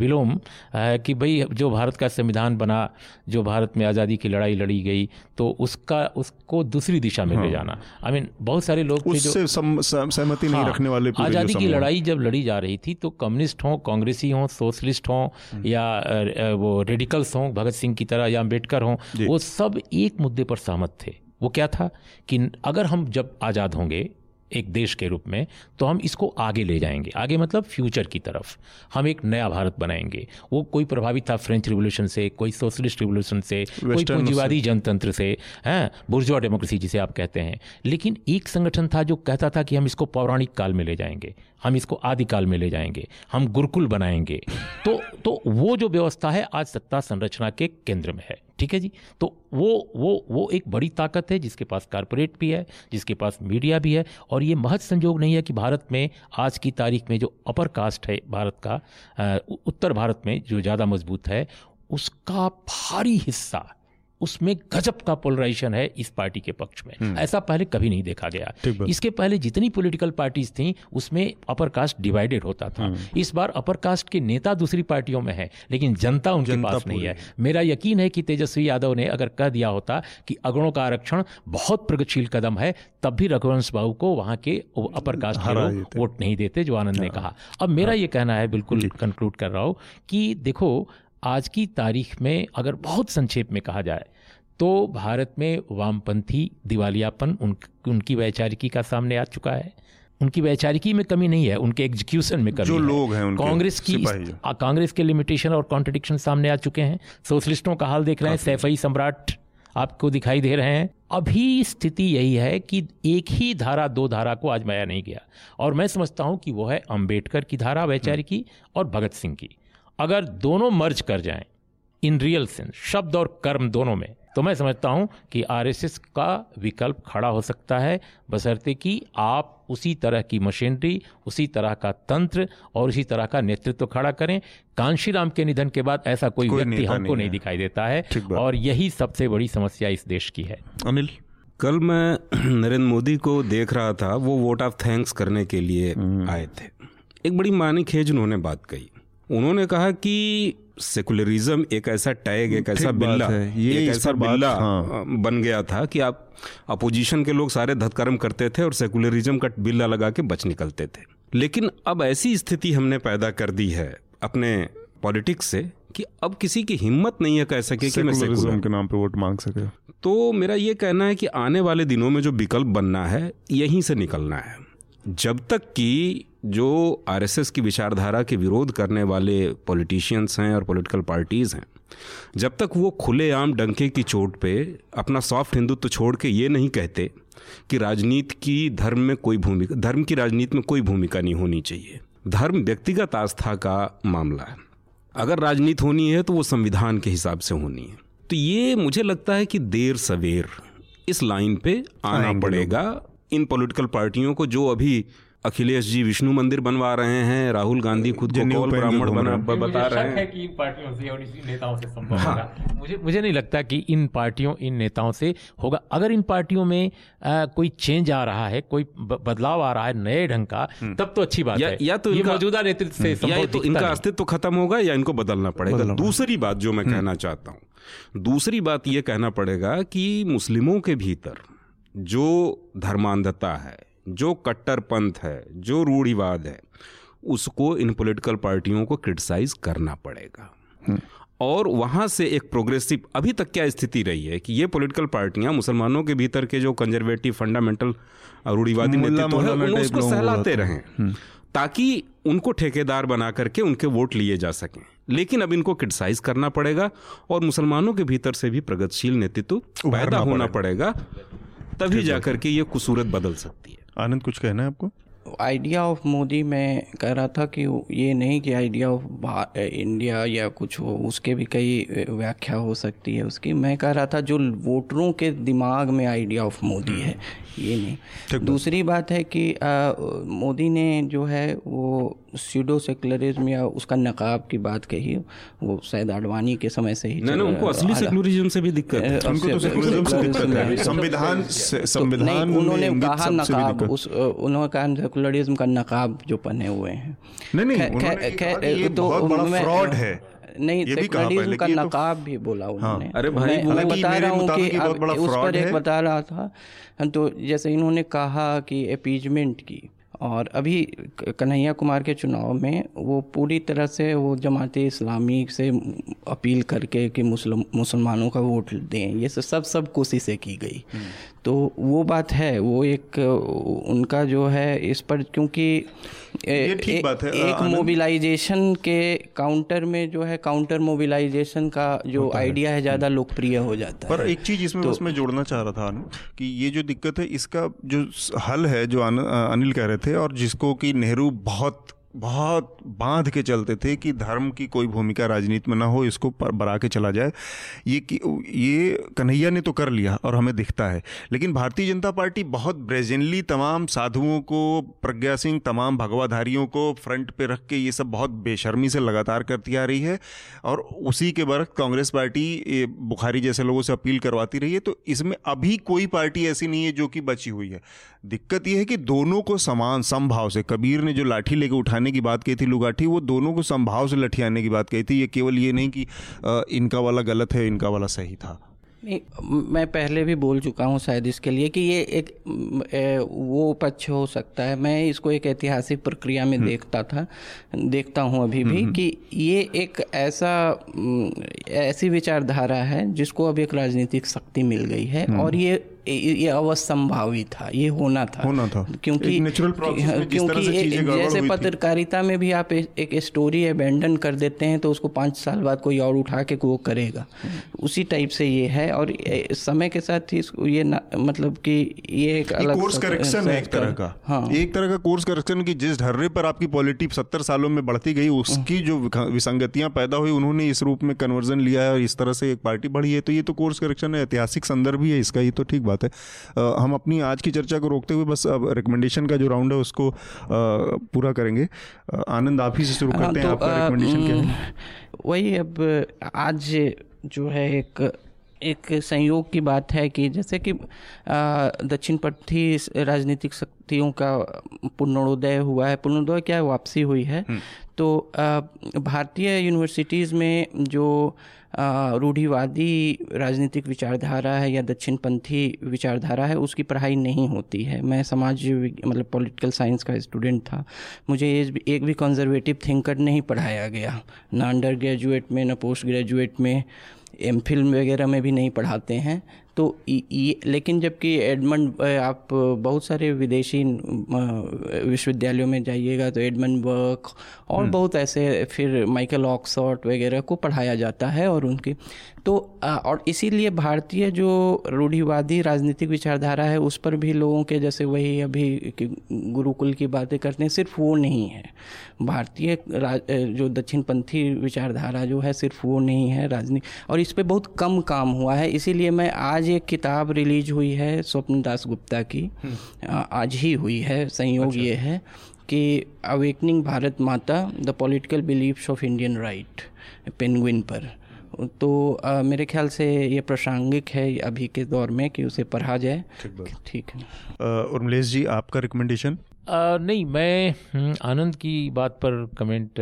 विलोम है कि भाई जो भारत का संविधान बना जो भारत में आज़ादी की लड़ाई लड़ी गई तो उसका उसको दूसरी दिशा में ले हाँ। जाना आई मीन बहुत सारे लोग थे जो सहमति नहीं हाँ, रखने वाले आज़ादी की लड़ाई जब लड़ी जा रही थी तो कम्युनिस्ट हों कांग्रेसी हों सोशलिस्ट हों हम्म। या वो रेडिकल्स हों भगत सिंह की तरह या अंबेडकर हों वो सब एक मुद्दे पर सहमत थे वो क्या था कि अगर हम जब आज़ाद होंगे एक देश के रूप में तो हम इसको आगे ले जाएँगे। आगे मतलब फ्यूचर की तरफ़। हम एक नया भारत बनाएँगे। वो कोई प्रभावित था फ्रेंच रिवोल्यूशन से कोई सोशलिस्ट रिवोल्यूशन से कोई पूंजीवादी जनतंत्र से हैं बुर्जुआ डेमोक्रेसी जिसे आप कहते हैं। लेकिन एक संगठन था जो कहता था कि हम इसको पौराणिक काल में ले जाएँगे। हम इसको आदिकाल में ले जाएँगे। हम गुरुकुल बनाएँगे। तो तो वो जो व्यवस्था है आज सत्ता संरचना के केंद्र में है। ठीक है जी? तो वो वो वो एक बड़ी ताकत है जिसके पास कारपोरेट भी है, जिसके पास मीडिया भी है और ये महज संजोग नहीं है कि भारत में आज की तारीख में जो अपर कास्ट है भारत का उत्तर भारत में जो ज़्यादा मज़बूत है, उसका भारी हिस्सा उसमें गजब का पोलराइजेशन है इस पार्टी के पक्ष में। ऐसा पहले कभी नहीं देखा गया। इसके पहले जितनी पॉलिटिकल पार्टीज़ थी उसमें अपर कास्ट डिवाइडेड होता था। इस बार अपर कास्ट के नेता दूसरी पार्टियों में है लेकिन जनता उनके जनता पास नहीं है। मेरा यकीन है कि तेजस्वी यादव ने अगर कह दिया होता कि अगड़ों का आरक्षण बहुत प्रगतिशील कदम है तब भी रघुवंश बाबू को वहाँ के अपर कास्ट के लोग वोट नहीं देते जो आनंद ने कहा। अब मेरा ये कहना है बिल्कुल कंक्लूड कर रहा हूँ कि देखो आज की तारीख में अगर बहुत संक्षेप में कहा जाए तो भारत में वामपंथी दिवालियापन उन, उनकी वैचारिकी का सामने आ चुका है। उनकी वैचारिकी में कमी नहीं है उनके एग्जीक्यूशन में कमी जो है। लोग हैं कांग्रेस की कांग्रेस के लिमिटेशन और कॉन्ट्रडिक्शन सामने आ चुके हैं। सोशलिस्टों का हाल देख रहे हैं सैफई सम्राट आपको दिखाई दे रहे हैं। अभी स्थिति यही है कि एक ही धारा दो धारा को आजमाया नहीं गया। और मैं समझता हूँ कि वो है अंबेडकर की धारा वैचारिकी और भगत सिंह की। अगर दोनों मर्ज कर जाएँ इन रियल सेंस शब्द और कर्म दोनों में तो मैं समझता हूँ कि आरएसएस का विकल्प खड़ा हो सकता है बशर्ते कि आप उसी तरह की मशीनरी उसी तरह का तंत्र और उसी तरह का नेतृत्व खड़ा करें। कांशीराम के निधन के बाद ऐसा कोई, कोई व्यक्ति हमको नहीं नहीं दिखाई देता है और यही सबसे बड़ी समस्या इस देश की है। अनिल? कल मैं नरेंद्र मोदी को देख रहा था वो वोट ऑफ़ थैंक्स करने के लिए आए थे। एक बड़ी मानी खेज उन्होंने बात कही। उन्होंने कहा कि सेकुलरिज्म एक ऐसा टैग एक ऐसा बिल्ला है। ये एक इस ऐसा बिल्ला हाँ। बन गया था कि आप अपोजिशन के लोग सारे धतकर्म करते थे और सेकुलरिज्म का बिल्ला लगा के बच निकलते थे लेकिन अब ऐसी स्थिति हमने पैदा कर दी है अपने पॉलिटिक्स से कि अब किसी की हिम्मत नहीं है कह सके कि मैं सेकुलरिज्म के नाम पे वोट मांग सके तो मेरा ये कहना है कि आने वाले दिनों में जो विकल्प बनना है यहीं से निकलना है जब तक कि जो आरएसएस की विचारधारा के विरोध करने वाले पॉलिटिशियंस हैं और पॉलिटिकल पार्टीज़ हैं जब तक वो खुलेआम डंके की चोट पे अपना सॉफ्ट हिंदुत्व छोड़ के ये नहीं कहते कि राजनीति की धर्म में कोई भूमिका धर्म की राजनीति में कोई भूमिका नहीं होनी चाहिए। धर्म व्यक्तिगत आस्था का मामला है। अगर राजनीति होनी है तो वो संविधान के हिसाब से होनी है। तो ये मुझे लगता है कि देर सवेर इस लाइन पे आना पड़ेगा इन पॉलिटिकल पार्टियों को जो अभी अखिलेश जी विष्णु मंदिर बनवा रहे हैं राहुल गांधी खुद को कौल ब्राह्मण बना हैं। बता रहे हैं। कि इन पार्टियों से और इन नेताओं से संभव होगा। मुझे मुझे नहीं लगता कि इन पार्टियों इन नेताओं से होगा। अगर इन पार्टियों में आ, कोई चेंज आ रहा है कोई बदलाव आ रहा है नए ढंग का तब तो अच्छी बात या- है। या तो मौजूदा नेतृत्व से या तो इनका अस्तित्व खत्म होगा या इनको बदलना पड़ेगा। दूसरी बात जो मैं कहना चाहता हूँ दूसरी बात ये कहना पड़ेगा कि मुस्लिमों के भीतर जो धर्मांधता है जो कट्टरपंथ है जो रूढ़िवाद है उसको इन पॉलिटिकल पार्टियों को क्रिटिसाइज करना पड़ेगा। और वहाँ से एक प्रोग्रेसिव अभी तक क्या स्थिति रही है कि ये पॉलिटिकल पार्टियाँ मुसलमानों के भीतर के जो कंजर्वेटिव फंडामेंटल रूढ़िवादी नेतृत्व है उसको सहलाते रहें। ताकि उनको ठेकेदार बना करके उनके वोट लिए जा सकें। लेकिन अब इनको क्रिटिसाइज करना पड़ेगा और मुसलमानों के भीतर से भी प्रगतिशील नेतृत्व पैदा होना पड़ेगा। तभी जाकर के ये खूबसूरत बदल सकती है। आनंद कुछ कहना है आपको? आइडिया ऑफ़ मोदी मैं कह रहा था कि ये नहीं कि आइडिया ऑफ़ इंडिया या कुछ हो उसके भी कई व्याख्या हो सकती है उसकी। मैं कह रहा था जो वोटरों के दिमाग में आइडिया ऑफ़ मोदी है ये नहीं। दूसरी बात है कि आ, मोदी ने जो है वो सीडो सेकुलरिज्म या उसका नकाब की बात कही वो शायद आडवाणी के समय से ही नहीं नहीं उनको असली सेकुलरिज्म से भी दिक्कत है। उनको तो सेकुलरिज्म से दिक्कत है। संविधान तो संविधान उन्होंने कहा नकाब उस उन्होंने कहा सेकुलरिज्म का नकाब जो पहने हुए हैं। नहीं नहीं खै- खै- तो बहुत बड़ा मैं- फ्रॉड है। नहीं भी सेकुलरिज्म का तो- नकाब भी बोला उन्होंने। अरे भाई, मैं, मैं बता रहा हूँ कि अब उस पर एक बता रहा था तो जैसे इन्होंने कहा कि अपीजमेंट की और अभी कन्हैया कुमार के चुनाव में वो पूरी तरह से वो जमात इस्लामी से अपील करके कि मुस्लिम मुसलमानों का वोट दें ये सब सब कोशिशें की गई। तो वो बात है वो एक उनका जो है इस पर क्योंकि ये ठीक बात है। एक मोबिलाइजेशन के काउंटर में जो है काउंटर मोबिलाइजेशन का जो आइडिया है। है ज़्यादा लोकप्रिय हो जाता पर है। पर एक चीज़ इसमें तो, बस मैं जोड़ना चाह रहा था कि ये जो दिक्कत है इसका जो हल है जो अनिल कह रहे थे और जिसको कि नेहरू बहुत बहुत बाँध के चलते थे कि धर्म की कोई भूमिका राजनीति में ना हो, इसको पर बरा के चला जाए। ये कि, ये कन्हैया ने तो कर लिया और हमें दिखता है। लेकिन भारतीय जनता पार्टी बहुत ब्रेजेनली तमाम साधुओं को, प्रज्ञा सिंह, तमाम भगवाधारियों को फ्रंट पे रख के ये सब बहुत बेशर्मी से लगातार करती आ रही है और उसी के बरक कांग्रेस पार्टी बुखारी जैसे लोगों से अपील करवाती रही है। तो इसमें अभी कोई पार्टी ऐसी नहीं है जो कि बची हुई है। दिक्कत यह है कि दोनों को समान, समभाव से, कबीर ने जो लाठी लेके उठाने की बात कही थी लुगाठी वो दोनों को समभाव से लठियाने की बात कही थी ये केवल ये नहीं कि इनका वाला गलत है इनका वाला सही था नहीं मैं पहले भी बोल चुका हूँ शायद इसके लिए कि ये एक वो पक्ष हो सकता है मैं इसको एक ऐतिहासिक प्रक्रिया में हम्म। देखता था देखता हूँ अभी भी हम्म, हम्म। कि ये एक ऐसा ऐसी विचारधारा है जिसको अब एक राजनीतिक शक्ति मिल गई है और ये ये अवसंभावी था ये होना था। होना था। क्योंकि नेचुरल क्योंकि जैसे पत्रकारिता में भी आप ए, एक स्टोरी अबेंडन कर देते हैं तो उसको पाँच साल बाद कोई और उठा के वो करेगा। उसी टाइप से ये है और समय के साथ ही ये मतलब कि ये एक अलग कोर्स करेक्शन है एक तरह का। हाँ। एक तरह का कोर्स करेक्शन की जिस ढर्रे पर आपकी पॉलिटी सत्तर सालों में बढ़ती गई उसकी जो विसंगतियाँ पैदा हुई उन्होंने इस रूप में कन्वर्जन लिया है और इस तरह से एक पार्टी बढ़ी है तो ये तो कोर्स करेक्शन है ऐतिहासिक संदर्भ भी है इसका ये तो ठीक बात बात है। हम अपनी आज की चर्चा को रोकते हुए बस अब रिकमेंडेशन का जो राउंड है उसको पूरा करेंगे। आनंद आप ही से शुरू हाँ, करते हैं तो, आपका रिकमेंडेशन क्या है? वही अब आज जो है एक एक संयोग की बात है कि जैसे कि दक्षिण पथी राजनीतिक शक्तियों का पुनरोदय हुआ है। पुनरोदय क्या है? वापसी हुई है। हम्म। तो भारतीय यूनिवर्सिटीज़ में जो रूढ़िवादी राजनीतिक विचारधारा है या दक्षिणपंथी विचारधारा है, उसकी पढ़ाई नहीं होती है। मैं समाज मतलब पॉलिटिकल साइंस का स्टूडेंट था। मुझे एक भी कंजर्वेटिव थिंकर नहीं पढ़ाया गया। ना अंडर ग्रेजुएट में, ना पोस्ट ग्रेजुएट में एम फ़िल्म वगैरह में भी नहीं पढ़ाते हैं। तो ये लेकिन जबकि एडमंड आप बहुत सारे विदेशी विश्वविद्यालयों में जाइएगा तो एडमंड वर्क और हम्म। बहुत ऐसे फिर माइकल ऑक्सफोर्ड वगैरह को पढ़ाया जाता है और उनकी तो और इसीलिए भारतीय जो रूढ़िवादी राजनीतिक विचारधारा है उस पर भी लोगों के जैसे वही अभी गुरुकुल की बातें करते हैं सिर्फ़ वो नहीं है भारतीय जो दक्षिणपंथी विचारधारा जो है सिर्फ़ वो नहीं है राजनीति और इस पर बहुत कम काम हुआ है इसीलिए मैं आज एक किताब रिलीज़ हुई है स्वप्न दास गुप्ता की हम्म। आज ही हुई है संयोग अच्छा। ये है कि awakening Bharat Mata the political beliefs of Indian right Penguin पर तो आ, मेरे ख्याल से ये प्रासंगिक है अभी के दौर में कि उसे पढ़ा जाए। ठीक है। उर्मलेश जी आपका रिकमेंडेशन नहीं मैं हम्म, आनंद की बात पर कमेंट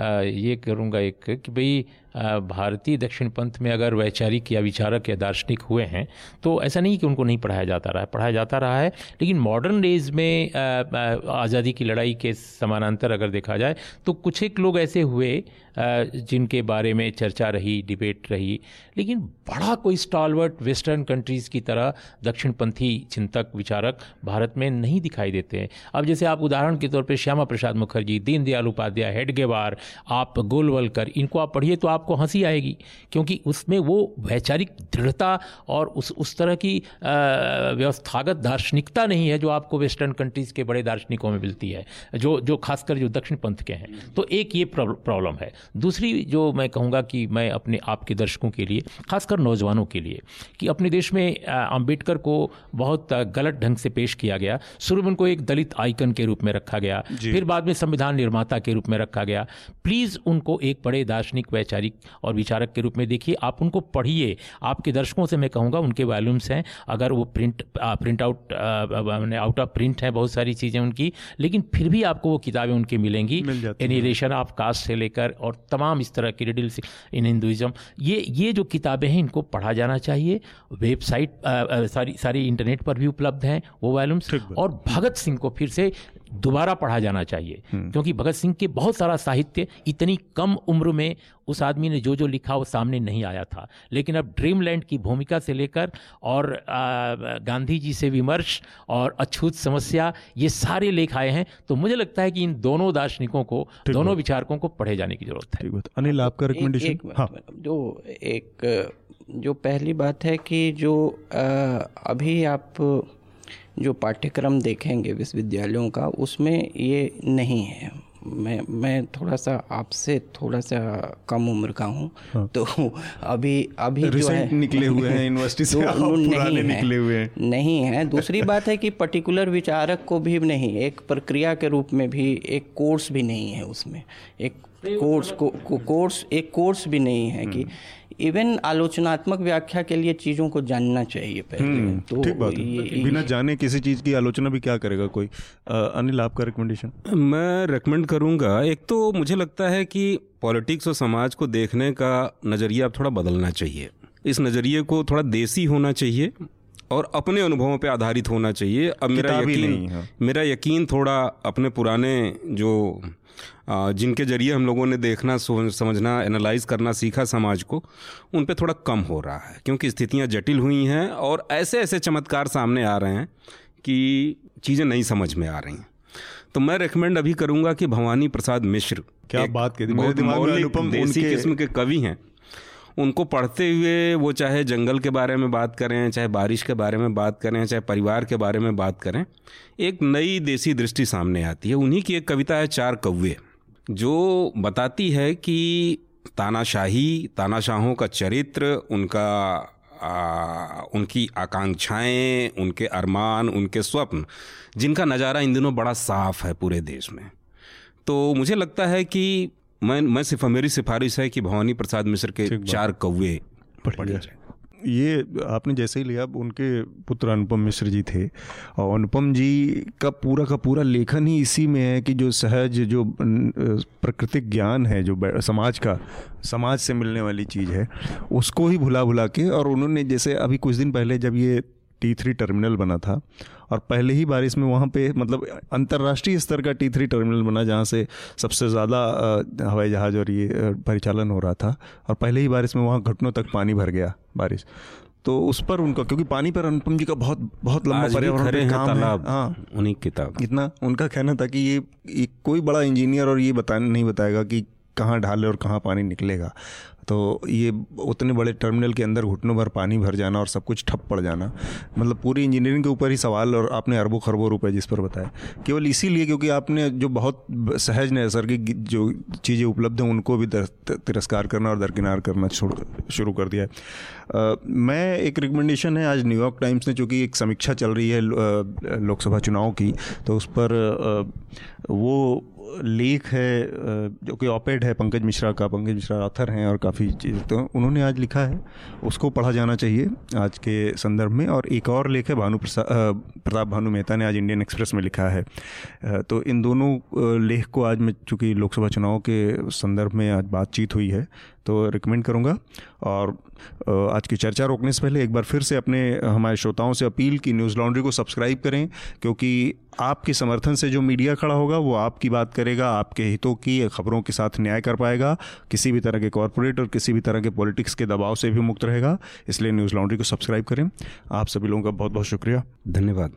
आ, ये करूँगा एक कि भाई भारतीय दक्षिण पंथ में अगर वैचारिक या विचारक या दार्शनिक हुए हैं तो ऐसा नहीं कि उनको नहीं पढ़ाया जाता रहा है। पढ़ाया जाता रहा है, लेकिन मॉडर्न डेज़ में आज़ादी की लड़ाई के समानांतर अगर देखा जाए तो कुछ एक लोग ऐसे हुए जिनके बारे में चर्चा रही डिबेट रही, लेकिन बड़ा कोई स्टॉलवर्ट वेस्टर्न कंट्रीज़ की तरह दक्षिणपंथी चिंतक, विचारक भारत में नहीं दिखाई देते हैं। अब जैसे आप उदाहरण के तौर पर श्यामा प्रसाद मुखर्जी, दीनदयाल उपाध्याय, हेडगेवार, आप गोलवलकर, इनको आप पढ़िए तो आपको हँसी आएगी क्योंकि उसमें वो वैचारिक दृढ़ता और उस उस तरह की व्यवस्थागत दार्शनिकता नहीं है जो आपको वेस्टर्न कंट्रीज़ के बड़े दार्शनिकों में मिलती है जो जो खासकर जो दक्षिण पंथ के हैं। तो एक ये प्रॉब्लम है। दूसरी जो मैं कहूँगा कि मैं अपने आपके दर्शकों के लिए खासकर नौजवानों के लिए कि अपने देश में अंबेडकर को बहुत गलत ढंग से पेश किया गया। शुरू में उनको एक दलित आइकन के रूप में रखा गया। फिर बाद में संविधान निर्माता के रूप में रखा गया। प्लीज़ उनको एक बड़े दार्शनिक वैचारिक और विचारक के रूप में देखिए आप उनको पढ़िए। आपके दर्शकों से मैं कहूँगा उनके वॉल्यूम्स हैं। अगर वो print print out out of print है बहुत सारी चीज़ें उनकी लेकिन फिर भी आपको वो किताबें उनकी मिलेंगी। एनिलेशन ऑफ़ कास्ट से लेकर और तमाम इस तरह की रिडिल इन हिंदुज़म ये ये जो किताबें हैं इनको पढ़ा जाना चाहिए। वेबसाइट सारी सारी इंटरनेट पर भी उपलब्ध हैं वो वॉल्यूम्स और भगत सिंह को फिर से दोबारा पढ़ा जाना चाहिए। क्योंकि भगत सिंह के बहुत सारा साहित्य इतनी कम उम्र में उस आदमी ने जो जो लिखा वो सामने नहीं आया था। लेकिन अब ड्रीमलैंड की भूमिका से लेकर और गांधी जी से विमर्श और अछूत समस्या ये सारे लेख आए हैं। तो मुझे लगता है कि इन दोनों दार्शनिकों को दोनों विचारकों को पढ़े जाने की ज़रूरत है। अनिल आपका रिकमेंडेशन हाँ। जो एक जो पहली बात है कि जो आ, अभी आप जो पाठ्यक्रम देखेंगे विश्वविद्यालयों का उसमें ये नहीं है। मैं मैं थोड़ा सा आपसे थोड़ा सा कम उम्र का हूँ। हाँ। तो अभी अभी जो है निकले हुए हैं यूनिवर्सिटी से तो नहीं है, निकले हुए हैं। नहीं है। दूसरी बात है कि पर्टिकुलर विचारक को भी नहीं एक प्रक्रिया के रूप में भी एक कोर्स भी नहीं है उसमें। एक कोर्स को, को कोर्स एक कोर्स भी नहीं है कि इवन आलोचनात्मक व्याख्या के लिए चीज़ों को जानना चाहिए पहले। तो ठीक बात है। बिना जाने किसी चीज़ की आलोचना भी क्या करेगा कोई? आ, अनिल आपका रिकमेंडेशन मैं रिकमेंड करूँगा। एक तो मुझे लगता है कि पॉलिटिक्स और समाज को देखने का नज़रिया अब थोड़ा बदलना चाहिए। इस नज़रिए को थोड़ा देसी होना चाहिए और अपने अनुभवों पे आधारित होना चाहिए। अब मेरा यकीन हाँ। मेरा यकीन थोड़ा अपने पुराने जो जिनके ज़रिए हम लोगों ने देखना समझना एनालाइज करना सीखा समाज को उन पर थोड़ा कम हो रहा है क्योंकि स्थितियाँ जटिल हुई हैं और ऐसे ऐसे चमत्कार सामने आ रहे हैं कि चीज़ें नहीं समझ में आ रही हैं। तो मैं रेकमेंड अभी करूँगा कि भवानी प्रसाद मिश्र क्या बात कहती मेरे दिमाग में अनुपम देसी किस्म के कवि हैं। उनको पढ़ते हुए वो चाहे जंगल के बारे में बात करें चाहे बारिश के बारे में बात करें चाहे परिवार के बारे में बात करें एक नई देसी दृष्टि सामने आती है। उन्हीं की एक कविता है चार कौवे जो बताती है कि तानाशाही तानाशाहों का चरित्र उनका आ, उनकी आकांक्षाएँ उनके अरमान उनके स्वप्न जिनका नज़ारा इन दिनों बड़ा साफ़ है पूरे देश में। तो मुझे लगता है कि मैं मैं सिर्फ़ मेरी सिफारिश है कि भवानी प्रसाद मिश्र के चार कौवे पढ़े ये आपने जैसे ही लिया उनके पुत्र अनुपम मिश्र जी थे और अनुपम जी का पूरा का पूरा लेखन ही इसी में है कि जो सहज जो प्राकृतिक ज्ञान है जो समाज का समाज से मिलने वाली चीज़ है उसको ही भुला भुला के और उन्होंने जैसे अभी कुछ दिन पहले जब ये टी थ्री टर्मिनल बना था और पहले ही बारिश में वहाँ पे मतलब अंतर्राष्ट्रीय स्तर का टी थ्री टर्मिनल बना जहाँ से सबसे ज़्यादा हवाई जहाज़ और ये परिचालन हो रहा था और पहले ही बारिश में वहाँ घुटनों तक पानी भर गया बारिश। तो उस पर उनका क्योंकि पानी पर अनुपम जी का बहुत बहुत लंबा पर्यावरण काम है। हाँ। उन्हीं किताब इतना उनका कहना था कि ये, ये कोई बड़ा इंजीनियर और ये बता नहीं बताएगा कि कहाँ ढाले और कहाँ पानी निकलेगा। तो ये उतने बड़े टर्मिनल के अंदर घुटनों भर पानी भर जाना और सब कुछ ठप पड़ जाना मतलब पूरी इंजीनियरिंग के ऊपर ही सवाल और आपने अरबों खरबों रुपए जिस पर बताया केवल इसीलिए क्योंकि आपने जो बहुत सहज नैसर्गिक जो चीज़ें उपलब्ध हैं, उनको भी तिरस्कार करना और दरकिनार करना शुरू कर दिया है। मैं एक रिकमेंडेशन है, आज न्यूयॉर्क टाइम्स ने चूँकि एक समीक्षा चल रही है लोकसभा चुनाव की तो उस पर वो लेख है जो कि ऑपेड है, पंकज मिश्रा का, पंकज मिश्रा ऑथर हैं और काफ़ी चीज़ तो उन्होंने आज लिखा है, उसको पढ़ा जाना चाहिए आज के संदर्भ में। और एक और लेख है, भानु प्रताप भानु मेहता ने आज इंडियन एक्सप्रेस में लिखा है। तो इन दोनों लेख को आज मैं, चूँकि लोकसभा चुनाव के संदर्भ में आज बातचीत हुई है तो रिकमेंड करूँगा। और आज की चर्चा रोकने से पहले एक बार फिर से अपने, हमारे श्रोताओं से अपील की, न्यूज़ लॉन्ड्री को सब्सक्राइब करें, क्योंकि आपके समर्थन से जो मीडिया खड़ा होगा, वो आपकी बात करेगा, आपके हितों की खबरों के साथ न्याय कर पाएगा, किसी भी तरह के कॉरपोरेट और किसी भी तरह के पॉलिटिक्स के दबाव से भी मुक्त रहेगा, इसलिए न्यूज़ लॉन्ड्री को सब्सक्राइब करें। आप सभी लोगों का बहुत बहुत शुक्रिया। धन्यवाद।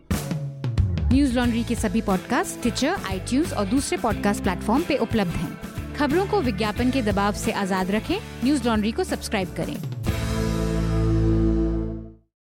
न्यूज़ लॉन्ड्री के सभी पॉडकास्ट ट्विटर आई और दूसरे पॉडकास्ट प्लेटफॉर्म पे उपलब्ध हैं। खबरों को विज्ञापन के दबाव से आज़ाद रखें। न्यूज़ लॉन्ड्री को सब्सक्राइब करें।